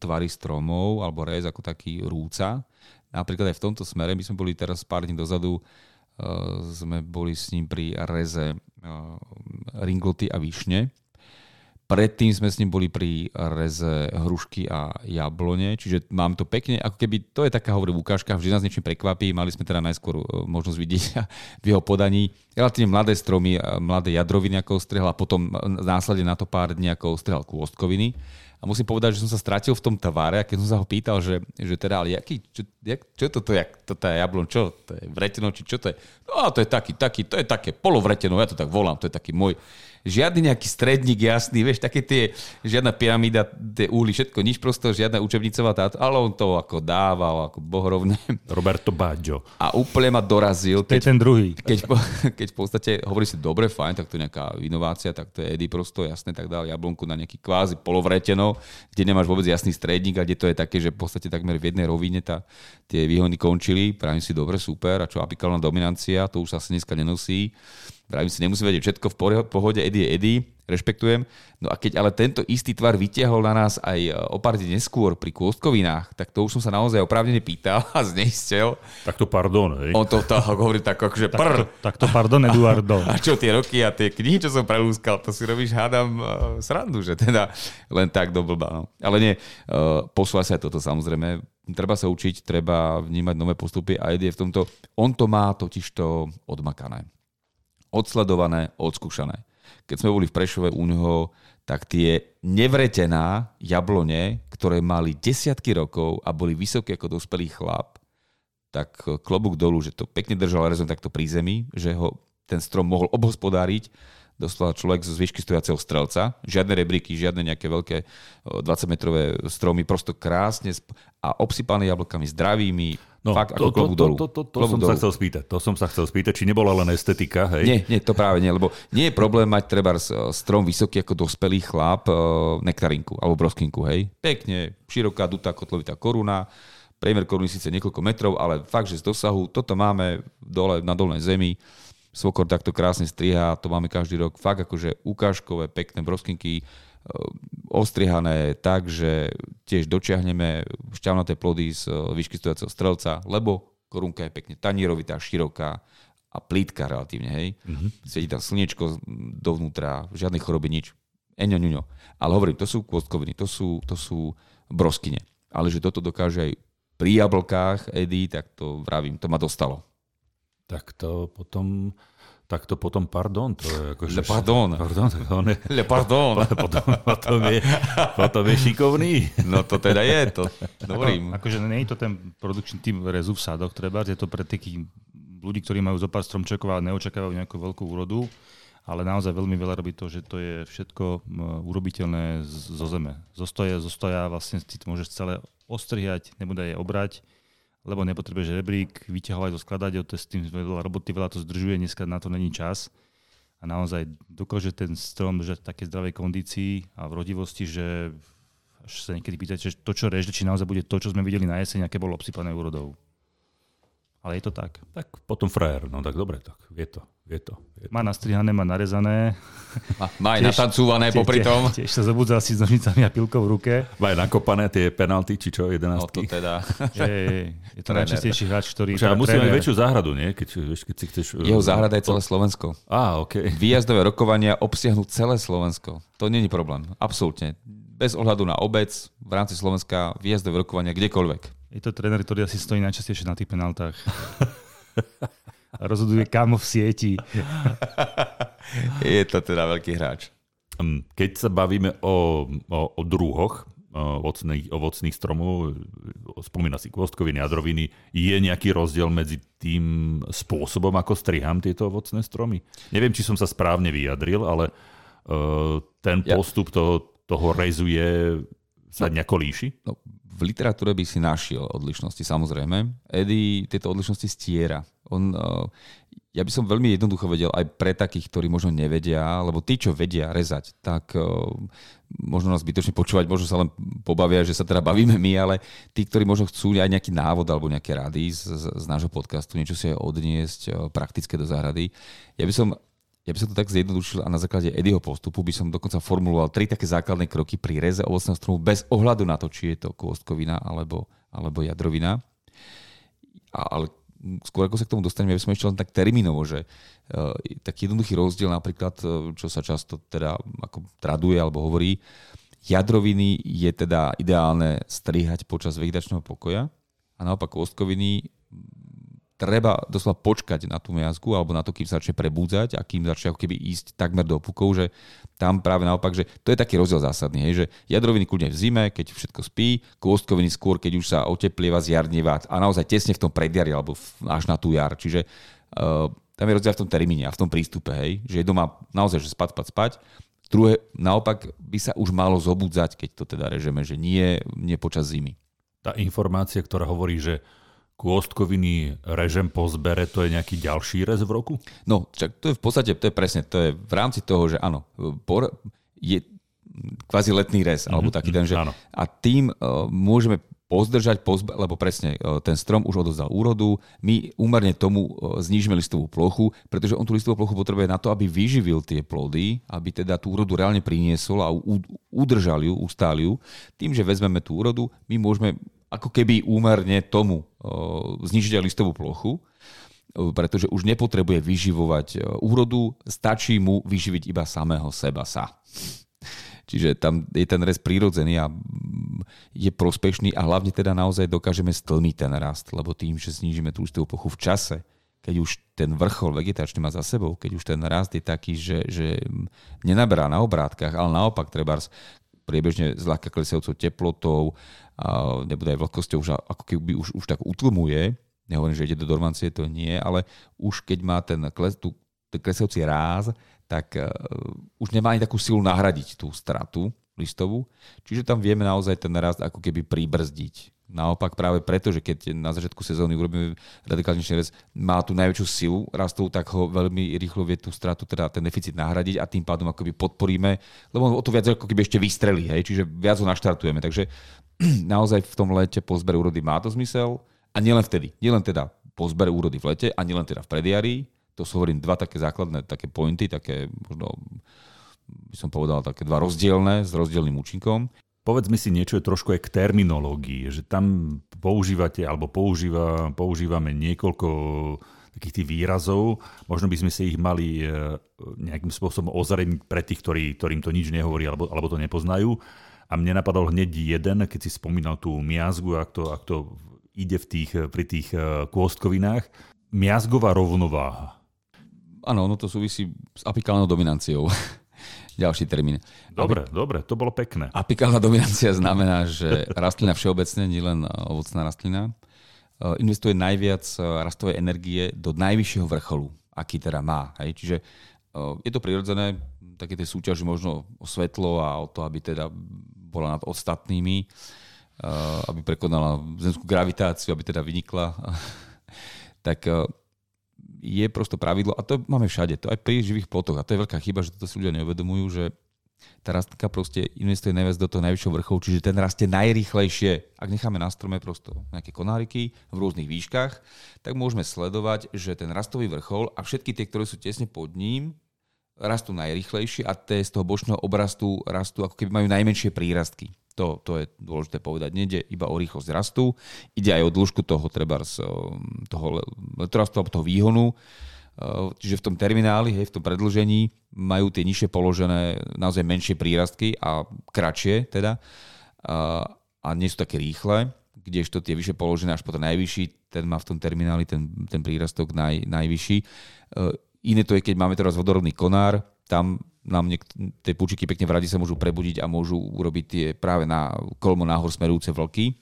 tvary stromov alebo rez ako taký rúca. Napríklad aj v tomto smere, my sme boli teraz pár dní dozadu, uh, sme boli s ním pri reze uh, ringloty a višne Predtým sme s ním boli pri reze hrušky a jablone, čiže mám to pekne, ako keby, to je taká hovorím ukážka, vždy nás niečím prekvapí, mali sme teda najskôr e, možnosť vidieť v jeho podaní relatívne mladé stromy, e, mladé jadroviny, ako strehal a potom následne na to pár dní, ako strehal kôstkoviny. A musím povedať, že som sa stratil v tom tavare a keď som sa ho pýtal, že, že teda, ale jaký, čo, jak, čo toto je, toto je jablon, čo to je vreteno, či čo to je? No to je taký, taký, to je také polovreteno, ja to tak volám, to je taký môj žiadny nejaký stredník jasný, vieš, také tie, žiadna pyramída, tie uhly, všetko, nič prosto, žiadna učebnicová táto, ale on to ako dával, ako bohorovne. Roberto Baggio. A úplne ma dorazil. Keď, to je ten druhý. Keď, keď v podstate hovorí si, dobre, fajn, tak to je nejaká inovácia, tak to je Eddie prosto, jasné, tak dal jablonku na nejaký kvázi polovreteno, kde nemáš vôbec jasný stredník a kde to je také, že v podstate takmer v jednej rovine tá, tie výhony končili, pravím si, dobre, super, a čo apikálna dominancia, to už sa asi dneska nenosí. Vravím si, nemusí vedieť všetko v pohode, Eddie je Eddie, rešpektujem. No a keď ale tento istý tvar vytiahol na nás aj e, o pár dní neskôr pri kôstkovinách, tak to už som sa naozaj oprávnene pýtal a zneistel. Tak to pardon, hej. On to, to hovorí tak akože prr. Tak to, tak to pardon, Eduardo. A čo tie roky a tie knihy, čo som prelúskal, to si robíš, hádam, uh, srandu, že teda len tak do blba. No. Ale nie, uh, posúva sa toto samozrejme. Treba sa učiť, treba vnímať nové postupy a Eddie v tomto, on to má totiž to odmakané odsledované, odskúšané. Keď sme boli v Prešove u neho, tak tie nevretená jablone, ktoré mali desiatky rokov a boli vysoké ako dospelý chlap, tak klobúk dolu, že to pekne držal rezon takto pri zemi, že ho ten strom mohol obhospodáriť doslova človek z výšky stojaceho strelca. Žiadne rebríky, žiadne nejaké veľké 20-metrové stromy, prosto krásne a obsypané jablkami, zdravými, no, fakt to, ako to. To, to, to, to som dolu. sa chcel spýtať, to som sa chcel spýtať, či nebola len estetika, hej? Nie, nie, to práve nie, lebo nie je problém mať treba strom vysoký ako dospelý chlap, e, nektarinku alebo broskinku, hej? Pekne, široká, dutá, kotlovitá koruna, priemer koruny síce niekoľko metrov, ale fakt, že z dosahu, toto máme dole na dolnej zemi, Svokor takto krásne striha, to máme každý rok. Fakt akože ukážkové, pekné broskinky, e, ostrihané tak, že tiež dočiahneme šťavnaté plody z e, výšky stojaceho strelca, lebo korunka je pekne tanierovitá, široká a plítka relatívne, hej. Mm-hmm. Svieti tam slniečko dovnútra, žiadnej choroby, nič. Eňo, ňuňo. Ale hovorím, to sú kôstkoviny, to sú, to sú broskyne. Ale že toto dokáže aj pri jablkách, Edy, tak to vravím, to ma dostalo tak to potom tak to potom pardon. To je ako, Le pardon. pardon tak on je, Le pardon. Potom, potom, je, potom je šikovný. No to teda je to. Dobrým. Ako, akože nie je to ten produkčný tým rezu v sádoch, treba, je to pre takých ľudí, ktorí majú zo pár stromčekov a neočakávajú nejakú veľkú úrodu, ale naozaj veľmi veľa robí to, že to je všetko urobiteľné zo zeme. Zostoja, zostoja vlastne si to môžeš celé ostrihať, nebude je obrať lebo nepotrebuješ rebrík, vyťahovať ho, skladať ho, to s tým veľa roboty, veľa to zdržuje, dneska na to není čas. A naozaj dokáže ten strom držať v takej zdravej kondícii a v rodivosti, že až sa niekedy pýtate, že to, čo režde, či naozaj bude to, čo sme videli na jeseň, aké bolo obsypané úrodou. Ale je to tak. Tak potom frajer, no tak dobre, tak vie to, vie to. Vie to. Má nastrihané, má narezané. Má, má aj natancúvané popri tom. Tiež, sa zobudzal si s nožnicami a pilkou v ruke. Má aj nakopané tie penalty, či čo, 11. No to teda. Je, je, je to najčastejší hráč, ktorý... Však musí mať väčšiu záhradu, nie? Keď, keď si chceš... Jeho záhrada je celé Slovensko. Á, OK. Výjazdové rokovania obsiahnu celé Slovensko. To není problém. Absolútne. Bez ohľadu na obec, v rámci Slovenska, výjazdové rokovania kdekoľvek. Je to tréner, ktorý asi stojí najčastejšie na tých penaltách. A rozhoduje kam v sieti. Je to teda veľký hráč. Hm, Keď sa bavíme o, o, o druhoch ovocných, ovocných stromov, spomína si kvostkoviny, jadroviny, je nejaký rozdiel medzi tým spôsobom, ako striham tieto ovocné stromy? Neviem, či som sa správne vyjadril, ale uh, ten postup toho, toho rezu je, sa nejako líši? No, v literatúre by si našiel odlišnosti, samozrejme. Eddie tieto odlišnosti stiera. On, eh, ja by som veľmi jednoducho vedel aj pre takých, ktorí možno nevedia, lebo tí, čo vedia rezať, tak eh, možno nás zbytočne počúvať, možno sa len pobavia, že sa teda bavíme my, ale tí, ktorí možno chcú aj nejaký návod alebo nejaké rady z, z, z nášho podcastu, niečo si aj odniesť eh, praktické do záhrady. Ja by som ja by som to tak zjednodušil a na základe Eddieho postupu by som dokonca formuloval tri také základné kroky pri reze ovocného stromu bez ohľadu na to, či je to kôstkovina alebo, alebo jadrovina. A, ale skôr ako sa k tomu dostaneme, ja by som ešte len tak termínovo, že uh, taký jednoduchý rozdiel napríklad, uh, čo sa často teda ako traduje alebo hovorí, jadroviny je teda ideálne strihať počas vegetačného pokoja a naopak kôstkoviny treba doslova počkať na tú miazgu alebo na to, kým sa začne prebúdzať a kým začne ako keby ísť takmer do pukov, že tam práve naopak, že to je taký rozdiel zásadný, hej, že jadroviny kľudne v zime, keď všetko spí, kôstkoviny skôr, keď už sa oteplieva, zjarnieva a naozaj tesne v tom predjari alebo až na tú jar. Čiže uh, tam je rozdiel v tom termíne a v tom prístupe, hej, že jedno má naozaj, že spať, spať, spať, druhé naopak by sa už malo zobudzať, keď to teda režeme, že nie, nie počas zimy. Tá informácia, ktorá hovorí, že kôstkoviny režem po zbere, to je nejaký ďalší rez v roku? No, čak to je v podstate, to je presne, to je v rámci toho, že áno, por, je kvázi letný rez, mm-hmm, alebo taký ten, že áno. a tým uh, môžeme pozdržať, pozbe, lebo presne uh, ten strom už odozdal úrodu, my úmerne tomu uh, znížime listovú plochu, pretože on tú listovú plochu potrebuje na to, aby vyživil tie plody, aby teda tú úrodu reálne priniesol a u, udržal ju, ustál ju. Tým, že vezmeme tú úrodu, my môžeme ako keby úmerne tomu znižiť aj listovú plochu, pretože už nepotrebuje vyživovať úrodu, stačí mu vyživiť iba samého seba sa. Čiže tam je ten rez prírodzený a je prospešný a hlavne teda naozaj dokážeme stlmiť ten rast, lebo tým, že znížime tú listovú plochu v čase, keď už ten vrchol vegetačný má za sebou, keď už ten rast je taký, že, že nenaberá na obrátkach, ale naopak treba priebežne zľahka klesajúcou teplotou, a nebude aj vlhkosťou, už ako keby už, už tak utlmuje, nehovorím, že ide do dormancie, to nie, ale už keď má ten, kles, tú, ten klesajúci ráz, tak uh, už nemá ani takú silu nahradiť tú stratu listovú, čiže tam vieme naozaj ten rast ako keby pribrzdiť. Naopak práve preto, že keď na začiatku sezóny urobíme radikálnejší rez, má tú najväčšiu silu rastov, tak ho veľmi rýchlo vie tú stratu, teda ten deficit nahradiť a tým pádom akoby podporíme, lebo o to viac ako keby ešte vystrelí, hej, čiže viac ho naštartujeme. Takže naozaj v tom lete po zbere úrody má to zmysel a nielen vtedy. Nielen teda po zbere úrody v lete a nielen teda v prediari. To sú hovorím dva také základné také pointy, také možno by som povedal také dva rozdielne s rozdielným účinkom. Povedzme si niečo trošku aj k terminológii, že tam používate alebo používa, používame niekoľko takých tých výrazov. Možno by sme si ich mali e, nejakým spôsobom ozrejmiť pre tých, ktorí, ktorým to nič nehovorí alebo, alebo to nepoznajú. A mne napadol hneď jeden, keď si spomínal tú miazgu, ak to, ak to ide v tých, pri tých e, kôstkovinách. Miazgová rovnováha. Áno, ono to súvisí s apikálnou dominanciou. Ďalší termín. Dobre, dobre, to bolo pekné. Apikálna dominancia znamená, že rastlina všeobecne, nielen ovocná rastlina, eh, investuje najviac eh, rastovej energie do najvyššieho vrcholu, aký teda má. Hej? Čiže je to prirodzené, také tie súťaži možno o svetlo a o to, aby teda bola nad ostatnými. aby prekonala zemskú gravitáciu, aby teda vynikla, tak je prosto pravidlo, a to máme všade, to aj pri živých plotoch, a to je veľká chyba, že toto si ľudia neuvedomujú, že tá rastlina proste investuje najviac do toho najvyššieho vrcholu, čiže ten rastie najrychlejšie. Ak necháme na strome prosto nejaké konáriky v rôznych výškach, tak môžeme sledovať, že ten rastový vrchol a všetky tie, ktoré sú tesne pod ním, rastú najrychlejšie a tie z toho bočného obrastu rastú ako keby majú najmenšie prírastky. To, to je dôležité povedať. Nede iba o rýchlosť rastu, ide aj o dĺžku toho, treba toho letorastu alebo toho výhonu Eh, čiže v tom termináli, hej, v tom predlžení majú tie nižšie položené naozaj menšie prírastky a kratšie teda a, a nie sú také rýchle, kdežto tie vyššie položené až po ten najvyšší, ten má v tom termináli ten, ten prírastok naj, najvyšší. Eh, iné to je, keď máme teraz vodorovný konár, tam nám niek- tie púčiky pekne v rade sa môžu prebudiť a môžu urobiť tie práve na kolmo náhor smerujúce vlky,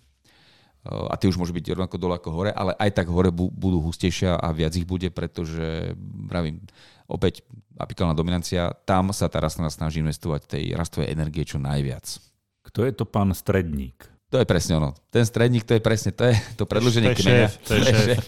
a tie už môžu byť rovnako dole ako hore, ale aj tak hore budú hustejšia a viac ich bude, pretože, pravím, opäť apikálna dominancia, tam sa tá rastlina snaží investovať tej rastovej energie čo najviac. Kto je to pán Stredník? To je presne ono. Ten stredník, to je presne, to je to predlženie to je kmeňa. Šéf, to je šéf.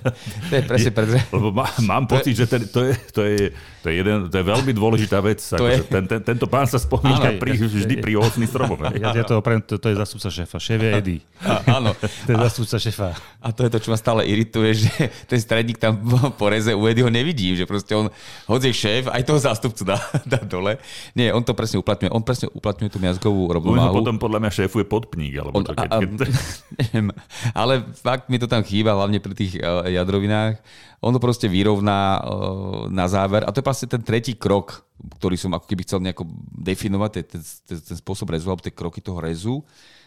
To je presne pred... Lebo má, mám pocit, že ten, to, je, to, je, to, je jeden, to je veľmi dôležitá vec. To je... ten, ten, tento pán sa spomína pri, vždy pri 8 stromov. Ja, ja to opravím, to, to je zastupca šéfa. Šéf je Eddie. A, áno. To je zastupca šéfa. A to je to, čo ma stále irituje, že ten stredník tam po reze u Eddieho nevidím, že proste on, hoď je šéf, aj toho zástupcu dá, dá dole. Nie, on to presne uplatňuje. On presne uplatňuje tú miazgovú rovnováhu. Potom podľa mňa šéfuje podpník. Alebo on, to, keď, neviem, ale fakt mi to tam chýba, hlavne pri tých eh, jadrovinách. On to proste vyrovná eh, na záver a to je vlastne ten tretí krok, ktorý som ako keby chcel nejako definovať, ten, ten, ten spôsob rezu alebo tie kroky toho rezu.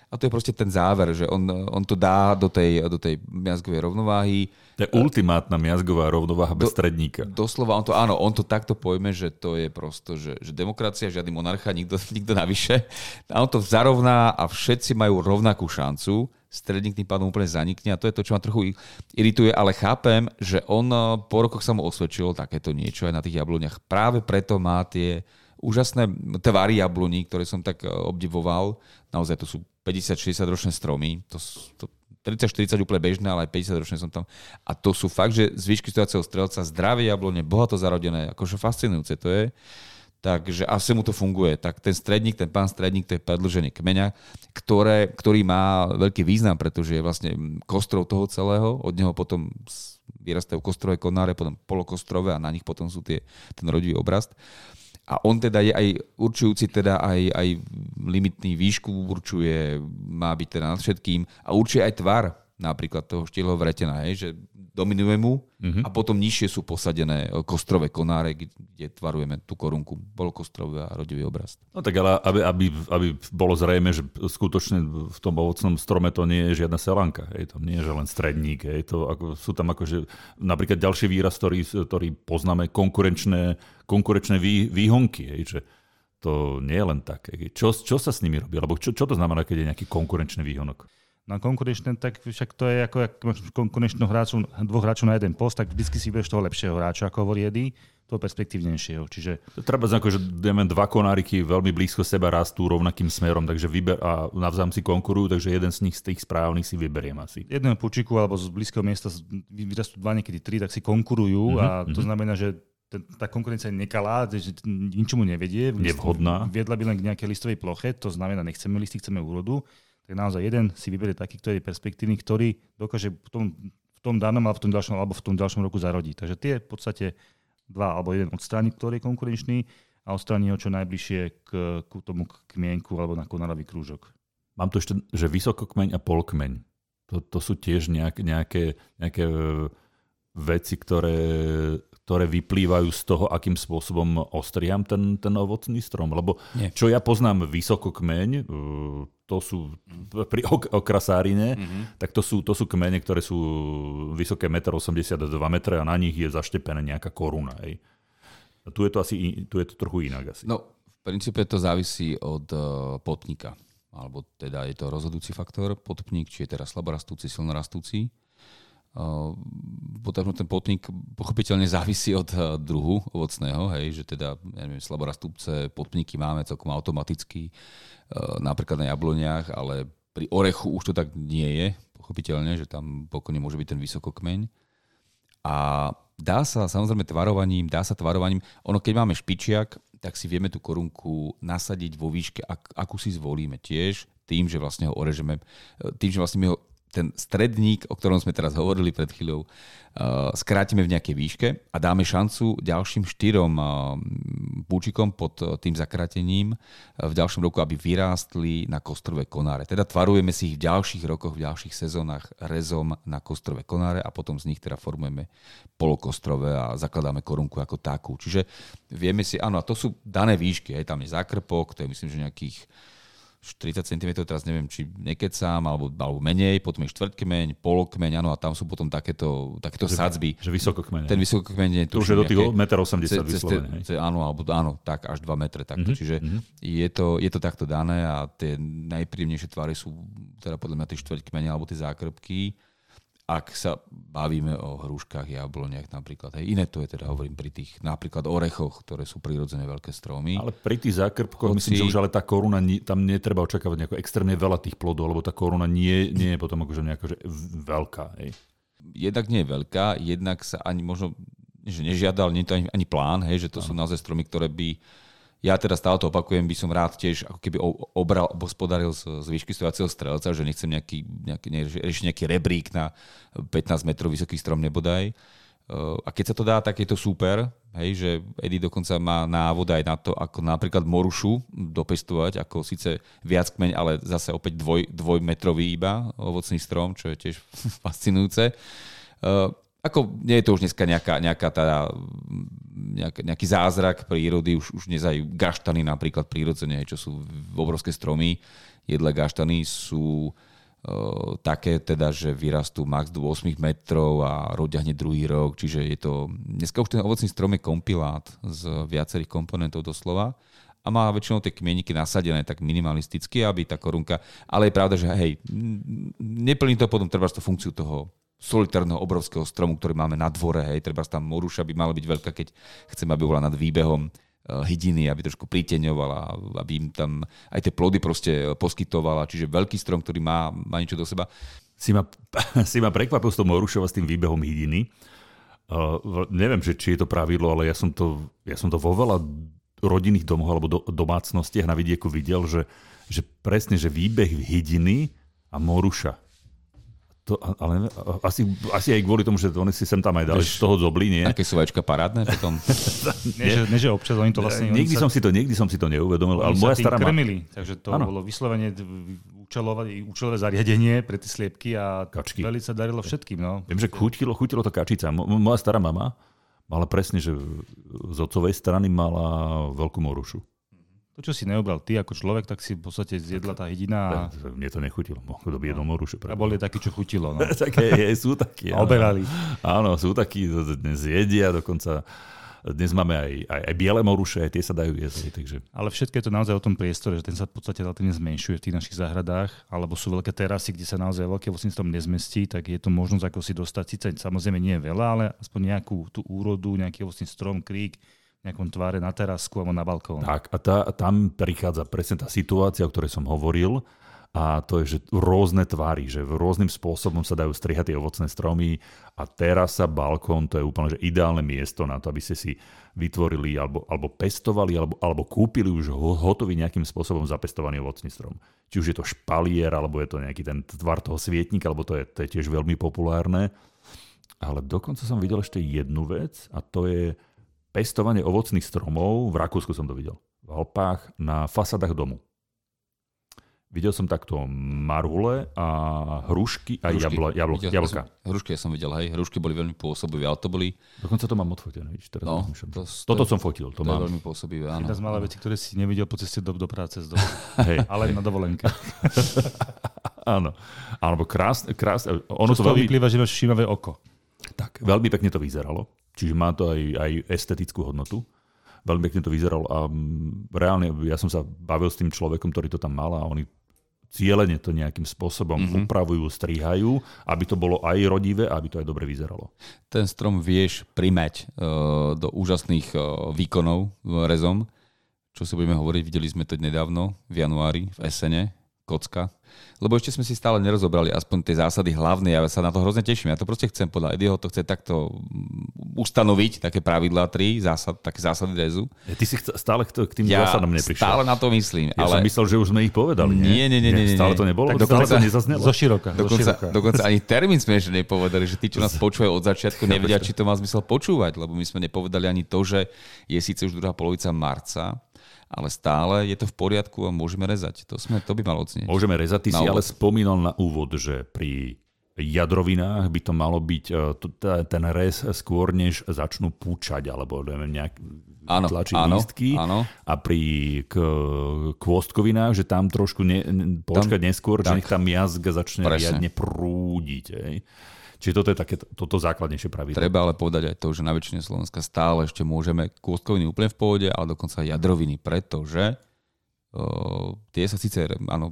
A to je proste ten záver, že on, on to dá do tej, do tej miazgovej rovnováhy. To je ultimátna miazgová rovnováha bez do, stredníka. Doslova, on to, áno, on to takto pojme, že to je prosto, že, že demokracia, žiadny monarcha, nikto, nikto navyše. A on to zarovná a všetci majú rovnakú šancu stredník tým pádom úplne zanikne a to je to, čo ma trochu irituje, ale chápem, že on eh, po rokoch sa mu osvedčilo takéto niečo aj na tých jabloniach. Práve preto má tie úžasné tvary jabloní, ktoré som tak eh, obdivoval. Naozaj to sú 50-60 ročné stromy. To, to 30-40 úplne bežné, ale aj 50 ročné som tam. A to sú fakt, že z výšky stojaceho strelca zdravé jablone, bohato zarodené, akože fascinujúce to je. Takže asi mu to funguje. Tak ten stredník, ten pán stredník, to je predlženie kmeňa, ktoré, ktorý má veľký význam, pretože je vlastne kostrov toho celého. Od neho potom vyrastajú kostrové konáre, potom polokostrové a na nich potom sú tie, ten rodivý obrast. A on teda je aj určujúci, teda aj, aj limitný výšku určuje, má byť teda nad všetkým a určuje aj tvar napríklad toho štieľho vretena, hej, že dominuje mu uh-huh. a potom nižšie sú posadené kostrové konáre, kde tvarujeme tú korunku, polokostrový a rodivý obraz. No tak ale aby, aby, aby bolo zrejme, že skutočne v tom ovocnom strome to nie je žiadna selanka, hej, to nie je že len stredník, hej, to ako, sú tam akože napríklad ďalší výraz, ktorý, ktorý poznáme, konkurenčné, konkurenčné vý, výhonky, hej, že to nie je len tak. Čo, čo sa s nimi robí? Alebo čo, čo to znamená, keď je nejaký konkurenčný výhonok? Na konkurenčné, tak však to je ako, ak máš konkurenčného hráču, dvoch hráčov na jeden post, tak vždy si budeš toho lepšieho hráča, ako hovorí Edy, toho perspektívnejšieho. Čiže... To treba znako, že dajme dva konáriky veľmi blízko seba rastú rovnakým smerom, takže vyber, a navzájom si konkurujú, takže jeden z nich z tých správnych si vyberiem asi. Jedného pučiku alebo z blízkeho miesta vyrastú dva, niekedy tri, tak si konkurujú mm-hmm, a to mm-hmm. znamená, že tá konkurencia je nekalá, že ničomu nevedie. Nevhodná. Viedla by len k nejakej listovej ploche, to znamená, nechceme listy, chceme úrodu tak naozaj jeden si vyberie taký, ktorý je perspektívny, ktorý dokáže v tom, v tom danom alebo v tom ďalšom, alebo v tom ďalšom roku zarodiť. Takže tie v podstate dva alebo jeden odstráni, ktorý je konkurenčný a odstráni ho čo najbližšie k, k tomu kmienku alebo na konarový krúžok. Mám tu ešte, že vysokokmeň a polkmeň. To, to sú tiež nejak, nejaké, nejaké e, veci, ktoré, ktoré vyplývajú z toho, akým spôsobom ostriam ten, ten ovocný strom. Lebo Nie. čo ja poznám vysokokmeň, e, to sú pri okrasárine, mm-hmm. tak to sú, to sú kmene, ktoré sú vysoké 1,82 m a na nich je zaštepená nejaká koruna. Hej. A tu je to asi tu je to trochu inak asi. No, v princípe to závisí od uh, potníka. Alebo teda je to rozhodujúci faktor, potpník, či je teraz slaborastúci, silnorastúci. Uh, potom ten potník pochopiteľne závisí od uh, druhu ovocného, hej, že teda ja neviem, slaborastúce potníky máme celkom automaticky. Uh, napríklad na jabloniach, ale Pri orechu už to tak nie je, pochopiteľne, že tam pokojne môže byť ten vysokokmeň. A dá sa samozrejme tvarovaním, dá sa tvarovaním, ono keď máme špičiak, tak si vieme tú korunku nasadiť vo výške, ak, akú si zvolíme tiež, tým, že vlastne ho orežeme, tým, že vlastne my ho ten stredník, o ktorom sme teraz hovorili pred chvíľou, uh, skrátime v nejakej výške a dáme šancu ďalším štyrom uh, pod uh, tým zakrátením v ďalšom roku, aby vyrástli na kostrové konáre. Teda tvarujeme si ich v ďalších rokoch, v ďalších sezónach rezom na kostrové konáre a potom z nich teda formujeme polokostrové a zakladáme korunku ako takú. Čiže vieme si, áno, a to sú dané výšky, aj tam je zákrpok, to je myslím, že nejakých 30 cm, teraz neviem, či nekecám, alebo, alebo menej, potom je štvrtkmeň, polokmeň, áno, a tam sú potom takéto, takéto že, sadzby. Že vysokokmeň. Ten vysokokmeň je tu. už je do tých 1,80 m vyslovene. Áno, alebo áno, tak až 2 metre takto. Mm-hmm. Čiže mm-hmm. Je, to, je to takto dané a tie najpríjemnejšie tvary sú teda podľa mňa tie štvrtkmene alebo tie zákrpky ak sa bavíme o hruškách, jabloniach napríklad. Hej. Iné to je teda, hovorím, pri tých napríklad orechoch, ktoré sú prirodzené veľké stromy. Ale pri tých zákrpkoch, Hoci... myslím, že už ale tá koruna, tam netreba očakávať nejako extrémne veľa tých plodov, lebo tá koruna nie, nie je potom akože nejako že veľká. Hej. Jednak nie je veľká, jednak sa ani možno, že nežiadal, nie je to ani, ani plán, hej, že to ano. sú naozaj stromy, ktoré by ja teda stále to opakujem, by som rád tiež ako keby obral, hospodaril z, z výšky stojaceho strelca, že nechcem nejaký, nejaký, ne, nejaký rebrík na 15 metrov vysoký strom nebodaj. Uh, a keď sa to dá, tak je to super, hej, že Edy dokonca má návod aj na to, ako napríklad morušu dopestovať, ako síce viac kmeň, ale zase opäť dvoj, dvojmetrový iba ovocný strom, čo je tiež fascinujúce. Ako nie je to už dneska nejaká, nejaká tá, nejaký, nejaký zázrak prírody, už, už nezajú gaštany napríklad prírodzene, čo sú obrovské stromy, jedle gaštany sú uh, také teda, že vyrastú max do 8 metrov a rodia hneď druhý rok, čiže je to, dneska už ten ovocný strom je kompilát z viacerých komponentov doslova a má väčšinou tie kmieniky nasadené tak minimalisticky, aby tá korunka, ale je pravda, že hej, neplní to potom treba tú funkciu toho solitárneho obrovského stromu, ktorý máme na dvore. Hej, treba tam moruša by mala byť veľká, keď chceme, aby bola nad výbehom eh, hydiny, aby trošku priteňovala, aby im tam aj tie plody proste eh, poskytovala. Čiže veľký strom, ktorý má, má niečo do seba. Si ma, si ma prekvapil s tou morušou s tým výbehom hydiny. Uh, neviem, že, či je to pravidlo, ale ja som to, ja som to vo veľa rodinných domoch alebo do, domácnostiach na vidieku videl, že, že presne, že výbeh hydiny a moruša to, ale asi, asi aj kvôli tomu, že oni si sem tam aj dali z toho zobli, nie? Aké sú vačka parádne potom? nie, že, nie, že občas oni to vlastne... Nikdy, sa, som, si to, nikdy som si to neuvedomil, ale moja stará... krmili, takže to ano. bolo vyslovene účelové, účelové zariadenie pre tie sliepky a Kačky. veľmi sa darilo všetkým. No. Viem, že chutilo, chutilo to kačica. Moja stará mama mala presne, že z otcovej strany mala veľkú morušu. To, čo si neobral ty ako človek, tak si v podstate zjedla tá hydina. A... Mne to nechutilo. Kto by jedol moruše. A boli takí, čo chutilo. No. Také, je, sú takí. A oberali. Áno, sú takí, dnes jedia, dokonca dnes máme aj, aj, aj biele moruše, aj tie sa dajú jesť. Takže... Ale všetko je to naozaj o tom priestore, že ten sa v podstate relatívne zmenšuje v tých našich záhradách, alebo sú veľké terasy, kde sa naozaj veľké tom nezmestí, tak je to možnosť ako si dostať, síce samozrejme nie je veľa, ale aspoň nejakú tú úrodu, nejaký ovocný strom, krík, nejakom tváre na terasku alebo na balkón. Tak a tá, tam prichádza presne tá situácia, o ktorej som hovoril, a to je, že rôzne tvary, že rôznym spôsobom sa dajú strihať tie ovocné stromy a terasa, balkón, to je úplne že ideálne miesto na to, aby ste si vytvorili alebo, alebo pestovali, alebo, alebo kúpili už hotový nejakým spôsobom zapestovaný ovocný strom. Či už je to špalier, alebo je to nejaký ten tvar toho svietnika, alebo to je, to je tiež veľmi populárne. Ale dokonca som videl ešte jednu vec a to je pestovanie ovocných stromov, v Rakúsku som to videl, v Alpách, na fasadách domu. Videl som takto marhule a hrušky a jablo, jablo, videl, jablka. Ja som, hrušky ja som videl, hej. Hrušky boli veľmi pôsobivé, ale to boli... Dokonca to mám odfotené, vidíš, teraz no, to, Toto to, som fotil, to, to mám. je veľmi pôsobivé, áno. Jedna z malé veci, ktoré si nevidel po ceste do, do práce z domu. hej. Ale na dovolenke. áno. Alebo krásne, krásne. Ono Čo to veľmi... vyplýva, že máš všímavé oko. Tak, veľmi pekne to vyzeralo. Čiže má to aj, aj estetickú hodnotu. Veľmi pekne to vyzeralo a mm, reálne ja som sa bavil s tým človekom, ktorý to tam mal a oni cieľene to nejakým spôsobom mm-hmm. upravujú, strihajú, aby to bolo aj rodivé a aby to aj dobre vyzeralo. Ten strom vieš primať uh, do úžasných uh, výkonov rezom, čo si budeme hovoriť, videli sme to nedávno v januári v Esene, kocka. Lebo ešte sme si stále nerozobrali aspoň tie zásady hlavné, ja sa na to hrozne teším. Ja to proste chcem podľa Eddieho, to chce takto ustanoviť, také pravidlá tri, zásad, také zásady rezu. Ja, ty si stále k tým Ja zásadom neprišiel. stále na to myslím. Ja ale som myslel, že už sme ich povedali. Nie, nie, nie, nie, nie, Stále to nebolo? Tak stále dokonca- to nezaznelo? Zo široka. zo Dokonca, široka. dokonca ani termín sme ešte nepovedali, že tí, čo nás počúvajú od začiatku, nevedia, či to má zmysel počúvať, lebo my sme nepovedali ani to, že je síce už druhá polovica marca, ale stále je to v poriadku a môžeme rezať. To, sme, to by malo odznieť. Môžeme rezať. Ty Na si úvod. ale spomínal na úvod, že pri jadrovinách by to malo byť e, ten rez skôr, než začnú púčať, alebo neviem, nejak Áno, tlačiť áno, lístky. áno. A pri k, kôstkovinách, že tam trošku ne, počkať neskôr, že tak. nech tá miazga začne Presne. riadne prúdiť. Hej. Čiže toto je také, toto základnejšie pravidlo. Treba ale povedať aj to, že na väčšine Slovenska stále ešte môžeme kôstkoviny úplne v pohode, ale dokonca jadroviny, pretože uh, tie sa síce, áno,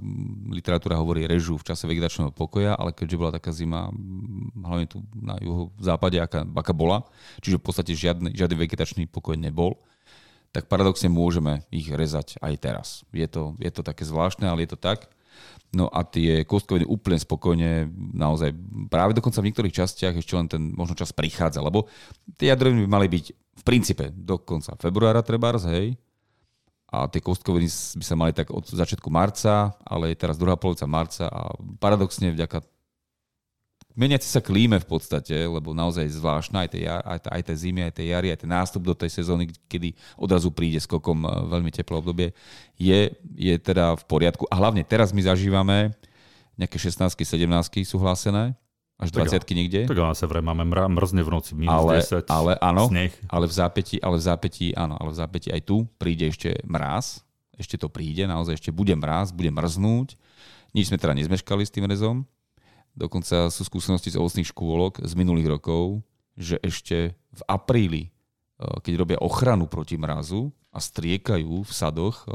literatúra hovorí režu v čase vegetačného pokoja, ale keďže bola taká zima, hlavne tu na juhu západe, aká, aká bola, čiže v podstate žiadny, žiadny vegetačný pokoj nebol, tak paradoxne môžeme ich rezať aj teraz. Je to, je to také zvláštne, ale je to tak. No a tie kostkoviny úplne spokojne, naozaj práve dokonca v niektorých častiach ešte len ten možno čas prichádza, lebo tie jadroviny by mali byť v princípe do konca februára trebárs, hej, a tie kostkoviny by sa mali tak od začiatku marca, ale je teraz druhá polovica marca a paradoxne vďaka meniaci sa klíme v podstate, lebo naozaj zvláštna aj tie, jar, aj, aj tie zimy, aj tie jary, aj ten nástup do tej sezóny, kedy odrazu príde skokom eh, veľmi teplé obdobie, je, je teda v poriadku. A hlavne teraz my zažívame nejaké 16 17 sú hlásené, až Tak 20 niekde. Tak ale vraj máme mra, mrzne v noci, minus Ale, 10, ale áno, sneh. ale v zápäti, ale v zápäti, áno, ale v zápäti aj tu príde ešte mráz, ešte to príde, naozaj ešte bude mráz, bude mrznúť. Nič sme teda nezmeškali s tým rezom. Dokonca sú skúsenosti z ovocných škôlok z minulých rokov, že ešte v apríli, eh, keď robia ochranu proti mrazu a striekajú v sadoch, eh,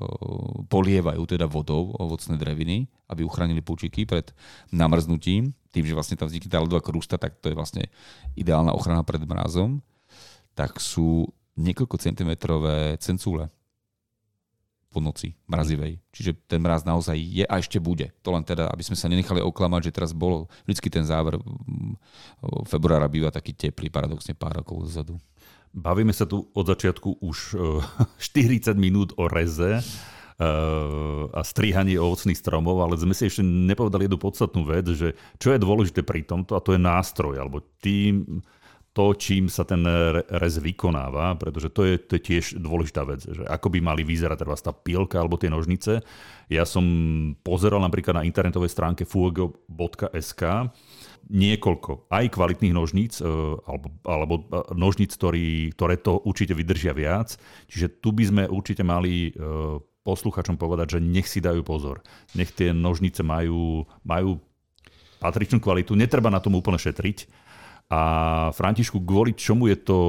polievajú teda vodou ovocné dreviny, aby uchránili púčiky pred namrznutím, tým, že vlastne tam vznikne tá ľadová krústa, tak to je vlastne ideálna ochrana pred mrazom, tak sú niekoľko centimetrové cencúle po noci mrazivej. Čiže ten mraz naozaj je a ešte bude. To len teda, aby sme sa nenechali oklamať, že teraz bolo vždycky ten záver mm, februára býva taký teplý, paradoxne pár rokov dozadu. Bavíme sa tu od začiatku už eh, 40 minút o reze eh, a strihaní ovocných stromov, ale sme si ešte nepovedali jednu podstatnú vec, že čo je dôležité pri tomto, a to je nástroj, alebo tým, to, čím sa ten re- rez vykonáva, pretože to je, to je tiež dôležitá vec, že ako by mali vyzerať teda tá pilka alebo tie nožnice. Ja som pozeral napríklad na internetovej stránke fuego.sk niekoľko aj kvalitných nožníc, e, alebo, alebo e, nožníc, ktorý, ktoré to určite vydržia viac. Čiže tu by sme určite mali e, posluchačom povedať, že nech si dajú pozor. Nech tie nožnice majú, majú patričnú kvalitu, netreba na tom úplne šetriť. A Františku, kvôli čomu je to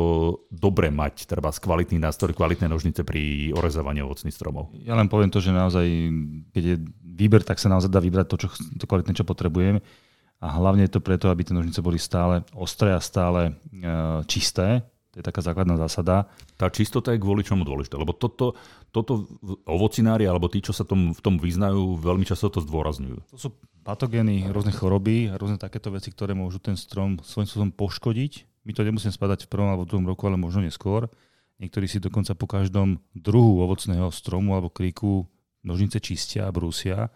dobre mať treba z kvalitných nástrojov, kvalitné nožnice pri orezávaní ovocných stromov? Ja len poviem to, že naozaj, keď je výber, tak sa naozaj dá vybrať to, čo, to kvalitné, čo potrebujeme. A hlavne je to preto, aby tie nožnice boli stále ostré a stále e, čisté. To je taká základná zásada. Tá čistota je kvôli čomu dôležité? Lebo toto, toto ovocinári alebo tí, čo sa tom, v tom vyznajú, veľmi často to zdôrazňujú. To sú patogény, rôzne choroby rôzne takéto veci, ktoré môžu ten strom svojím spôsobom poškodiť. My to nemusíme spadať v prvom alebo v druhom roku, ale možno neskôr. Niektorí si dokonca po každom druhu ovocného stromu alebo kríku nožnice čistia a brúsia,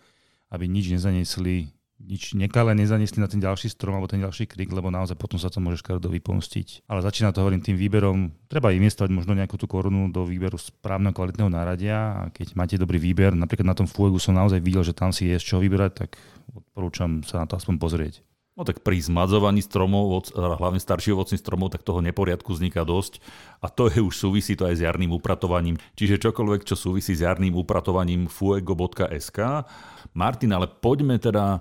aby nič nezaniesli nič nekalé nezaniesli na ten ďalší strom alebo ten ďalší krik, lebo naozaj potom sa to môže škaredo vypomstiť. Ale začína to hovorím tým výberom. Treba investovať možno nejakú tú korunu do výberu správneho kvalitného náradia a keď máte dobrý výber, napríklad na tom Fuegu som naozaj videl, že tam si je z čoho vyberať, tak odporúčam sa na to aspoň pozrieť. No tak pri zmadzovaní stromov, a hlavne starších ovocných stromov, tak toho neporiadku vzniká dosť. A to je už súvisí to aj s jarným upratovaním. Čiže čokoľvek, čo súvisí s jarným upratovaním fuego.sk. Martin, ale poďme teda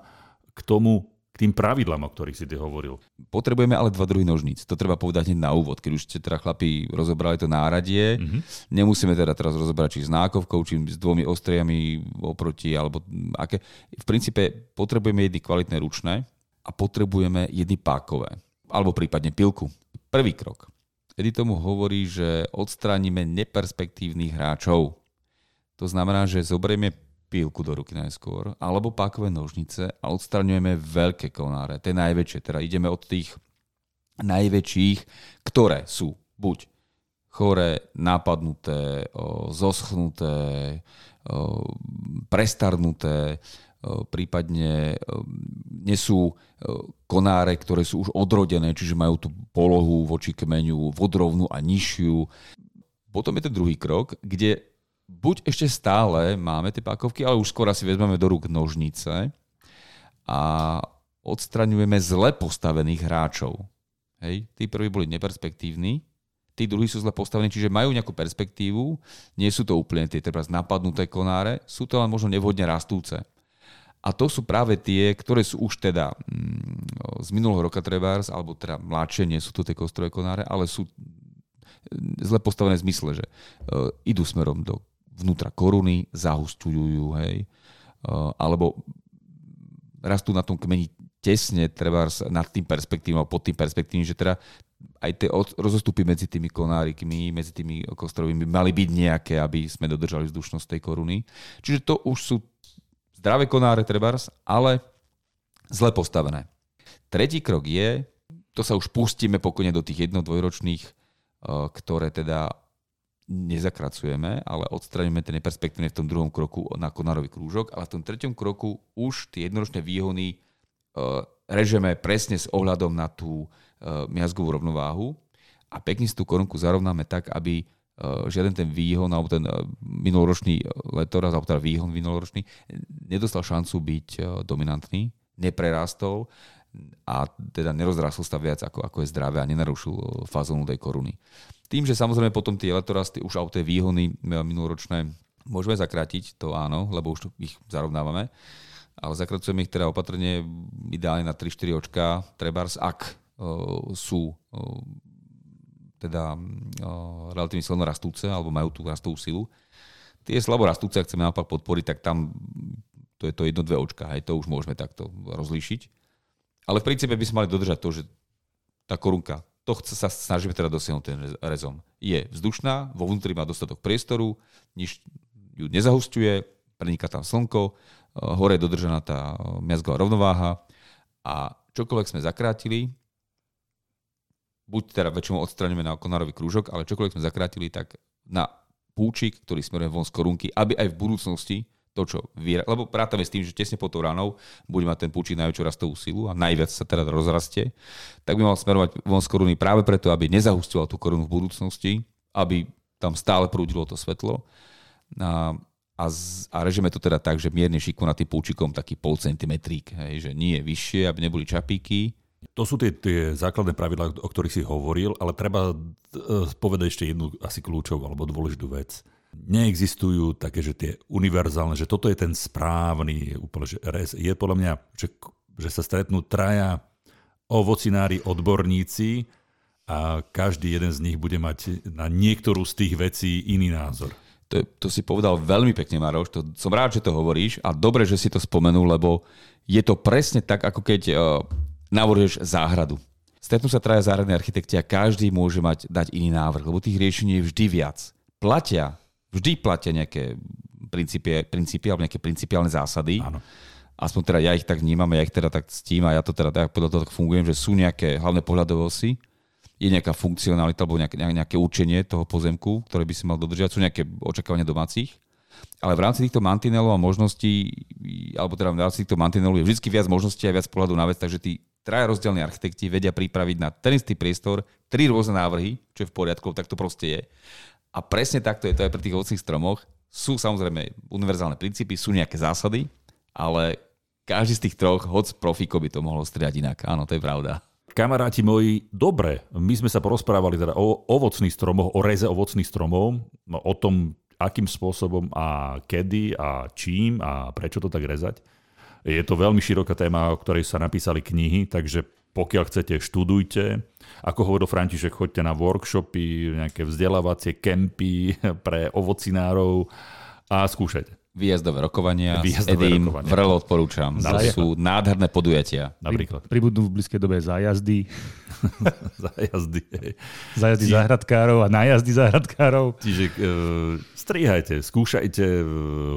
k tomu, k tým pravidlám, o ktorých si ty hovoril. Potrebujeme ale dva druhy nožníc. To treba povedať hneď na úvod. Keď už ste teda chlapí rozobrali to náradie, mm-hmm. nemusíme teda teraz rozobrať či s nákovkou, či s dvomi ostriami oproti, alebo aké. V princípe potrebujeme jedny kvalitné ručné a potrebujeme jedny pákové. Alebo prípadne pilku. Prvý krok. Edy tomu hovorí, že odstránime neperspektívnych hráčov. To znamená, že zoberieme pílku do ruky najskôr, alebo pákové nožnice a odstraňujeme veľké konáre, tie najväčšie. Teda ideme od tých najväčších, ktoré sú buď chore, napadnuté, zoschnuté, prestarnuté, prípadne nesú konáre, ktoré sú už odrodené, čiže majú tú polohu voči kmeňu vodrovnú a nižšiu. Potom je ten druhý krok, kde buď ešte stále máme tie pákovky, ale už skôr si vezmeme do rúk nožnice a odstraňujeme zle postavených hráčov. Hej, tí prví boli neperspektívni, tí druhí sú zle postavení, čiže majú nejakú perspektívu, nie sú to úplne tie treba napadnuté konáre, sú to len možno nevhodne rastúce. A to sú práve tie, ktoré sú už teda mm, z minulého roka trebárs, alebo teda mladšie, nie sú to tie kostrové konáre, ale sú zle postavené v zmysle, že uh, idú smerom do vnútra koruny, zahustujú hej, alebo rastú na tom kmeni tesne, treba nad tým perspektívom, pod tým perspektívom, že teda aj tie rozostupy medzi tými konárikmi, medzi tými kostrovými mali byť nejaké, aby sme dodržali vzdušnosť tej koruny. Čiže to už sú zdravé konáre trebárs, ale zle postavené. Tretí krok je, to sa už pustíme pokojne do tých jedno dvojročných, ktoré teda nezakracujeme, ale odstraníme tie neperspektívne v tom druhom kroku na konárový krúžok, ale v tom treťom kroku už tie jednoročné výhony uh, režeme presne s ohľadom na tú uh, miazgovú rovnováhu a pekne si tú korunku zarovnáme tak, aby uh, žiaden ten výhon alebo ten minuloročný letoraz, alebo teda výhon minuloročný nedostal šancu byť dominantný, neprerástol a teda nerozrastol sa viac ako, ako je zdravé a nenarušil fazónu tej koruny. Tým, že samozrejme potom tie letorasty už auté výhony e, minuloročné môžeme zakrátiť, to áno, lebo už ich zarovnávame, ale zakracujeme ich teda opatrne ideálne na 3-4 očka, trebárs, ak uh, sú uh, teda uh, relatívne silno rastúce alebo majú tú rastovú silu. Tie slabo rastúce, ak chceme naopak podporiť, tak tam to je to jedno, dve očka, aj to už môžeme takto rozlíšiť. Ale v princípe by sme mali dodržať to, že tá korunka to sa snažíme teda dosiahnuť ten rezom. Je vzdušná, vo vnútri má dostatok priestoru, nič ju nezahustuje, preniká tam slnko, eh, hore je dodržaná tá miazgová rovnováha a čokoľvek sme zakrátili, buď teda väčšinou odstraňujeme na konárový krúžok, ale čokoľvek sme zakrátili, tak na púčik, ktorý smeruje von z korunky, aby aj v budúcnosti to, čo vyra... Lebo prátame s tým, že tesne pod tou ranou bude mať ten púčik najväčšiu rastovú silu a najviac sa teda rozrastie, tak by mal smerovať von z koruny práve preto, aby nezahustila tú korunu v budúcnosti, aby tam stále prúdilo to svetlo. A, a, z, a režime to teda tak, že mierne tým púčikom taký pol centimetrík, hej, že nie je vyššie, aby neboli čapíky, to sú tie, tie základné pravidlá, o ktorých si hovoril, ale treba e, povedať ešte jednu asi kľúčovú alebo dôležitú vec neexistujú také, že tie univerzálne, že toto je ten správny úplne, že res. Je podľa mňa, že, že sa stretnú traja ovocinári, odborníci a každý jeden z nich bude mať na niektorú z tých vecí iný názor. To, to si povedal veľmi pekne, Maroš. To, som rád, že to hovoríš a dobre, že si to spomenul, lebo je to presne tak, ako keď uh, navrhuješ záhradu. Stretnú sa traja záhradní architekti a každý môže mať, dať iný návrh, lebo tých riešení je vždy viac. Platia vždy platia nejaké princípy, alebo nejaké principiálne zásady. Áno. Aspoň teda ja ich tak vnímam, ja ich teda tak ctím a ja to teda tak podľa toho tak fungujem, že sú nejaké hlavné pohľadové osy, je nejaká funkcionalita alebo nejaké, nejaké učenie toho pozemku, ktoré by si mal dodržiavať, sú nejaké očakávania domácich. Ale v rámci týchto mantinelov a možností, alebo teda v rámci týchto mantinelov je vždy viac možností a viac pohľadu na vec, takže tí traja rozdielni architekti vedia pripraviť na ten istý priestor tri rôzne návrhy, čo je v poriadku, tak to proste je. A presne takto je to aj pri tých ovocných stromoch. Sú samozrejme univerzálne princípy, sú nejaké zásady, ale každý z tých troch, hoď profíko by to mohlo striať inak. Áno, to je pravda. Kamaráti moji, dobre, my sme sa porozprávali teda o ovocných stromoch, o reze ovocných stromov, no, o tom, akým spôsobom a kedy a čím a prečo to tak rezať. Je to veľmi široká téma, o ktorej sa napísali knihy, takže pokiaľ chcete, študujte. Ako hovoril František, choďte na workshopy, nejaké vzdelávacie kempy pre ovocinárov a skúšajte. Výjazdové rokovania Výjazdové s Edim rokovania. vrelo odporúčam. To sú nádherné podujatia. Napríklad Pribudnú v blízkej dobe zájazdy, za jazdy. hej. zájazdy záhradkárov a nájazdy záhradkárov. Čiže e, strihajte, skúšajte, e,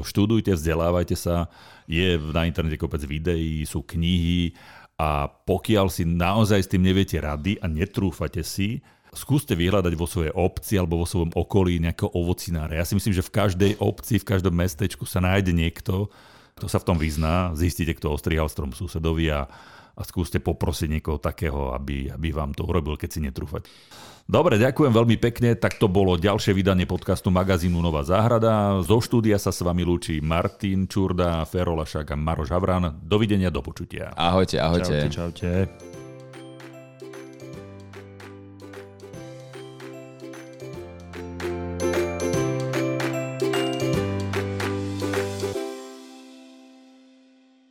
študujte, vzdelávajte sa. Je na internete kopec videí, sú knihy a pokiaľ si naozaj s tým neviete rady a netrúfate si, skúste vyhľadať vo svojej obci alebo vo svojom okolí nejakého ovocinára. Ja si myslím, že v každej obci, v každom mestečku sa nájde niekto, kto sa v tom vyzná, zistíte, kto ostrihal strom susedovi a, a skúste poprosiť niekoho takého, aby, aby vám to urobil, keď si netrúfate. Dobre, ďakujem veľmi pekne. Tak to bolo ďalšie vydanie podcastu magazínu Nová záhrada. Zo štúdia sa s vami lúči Martin Čurda, Fero Lašák a Maroš Havran. Dovidenia, do počutia. Ahojte, ahojte. Čaute, čaute.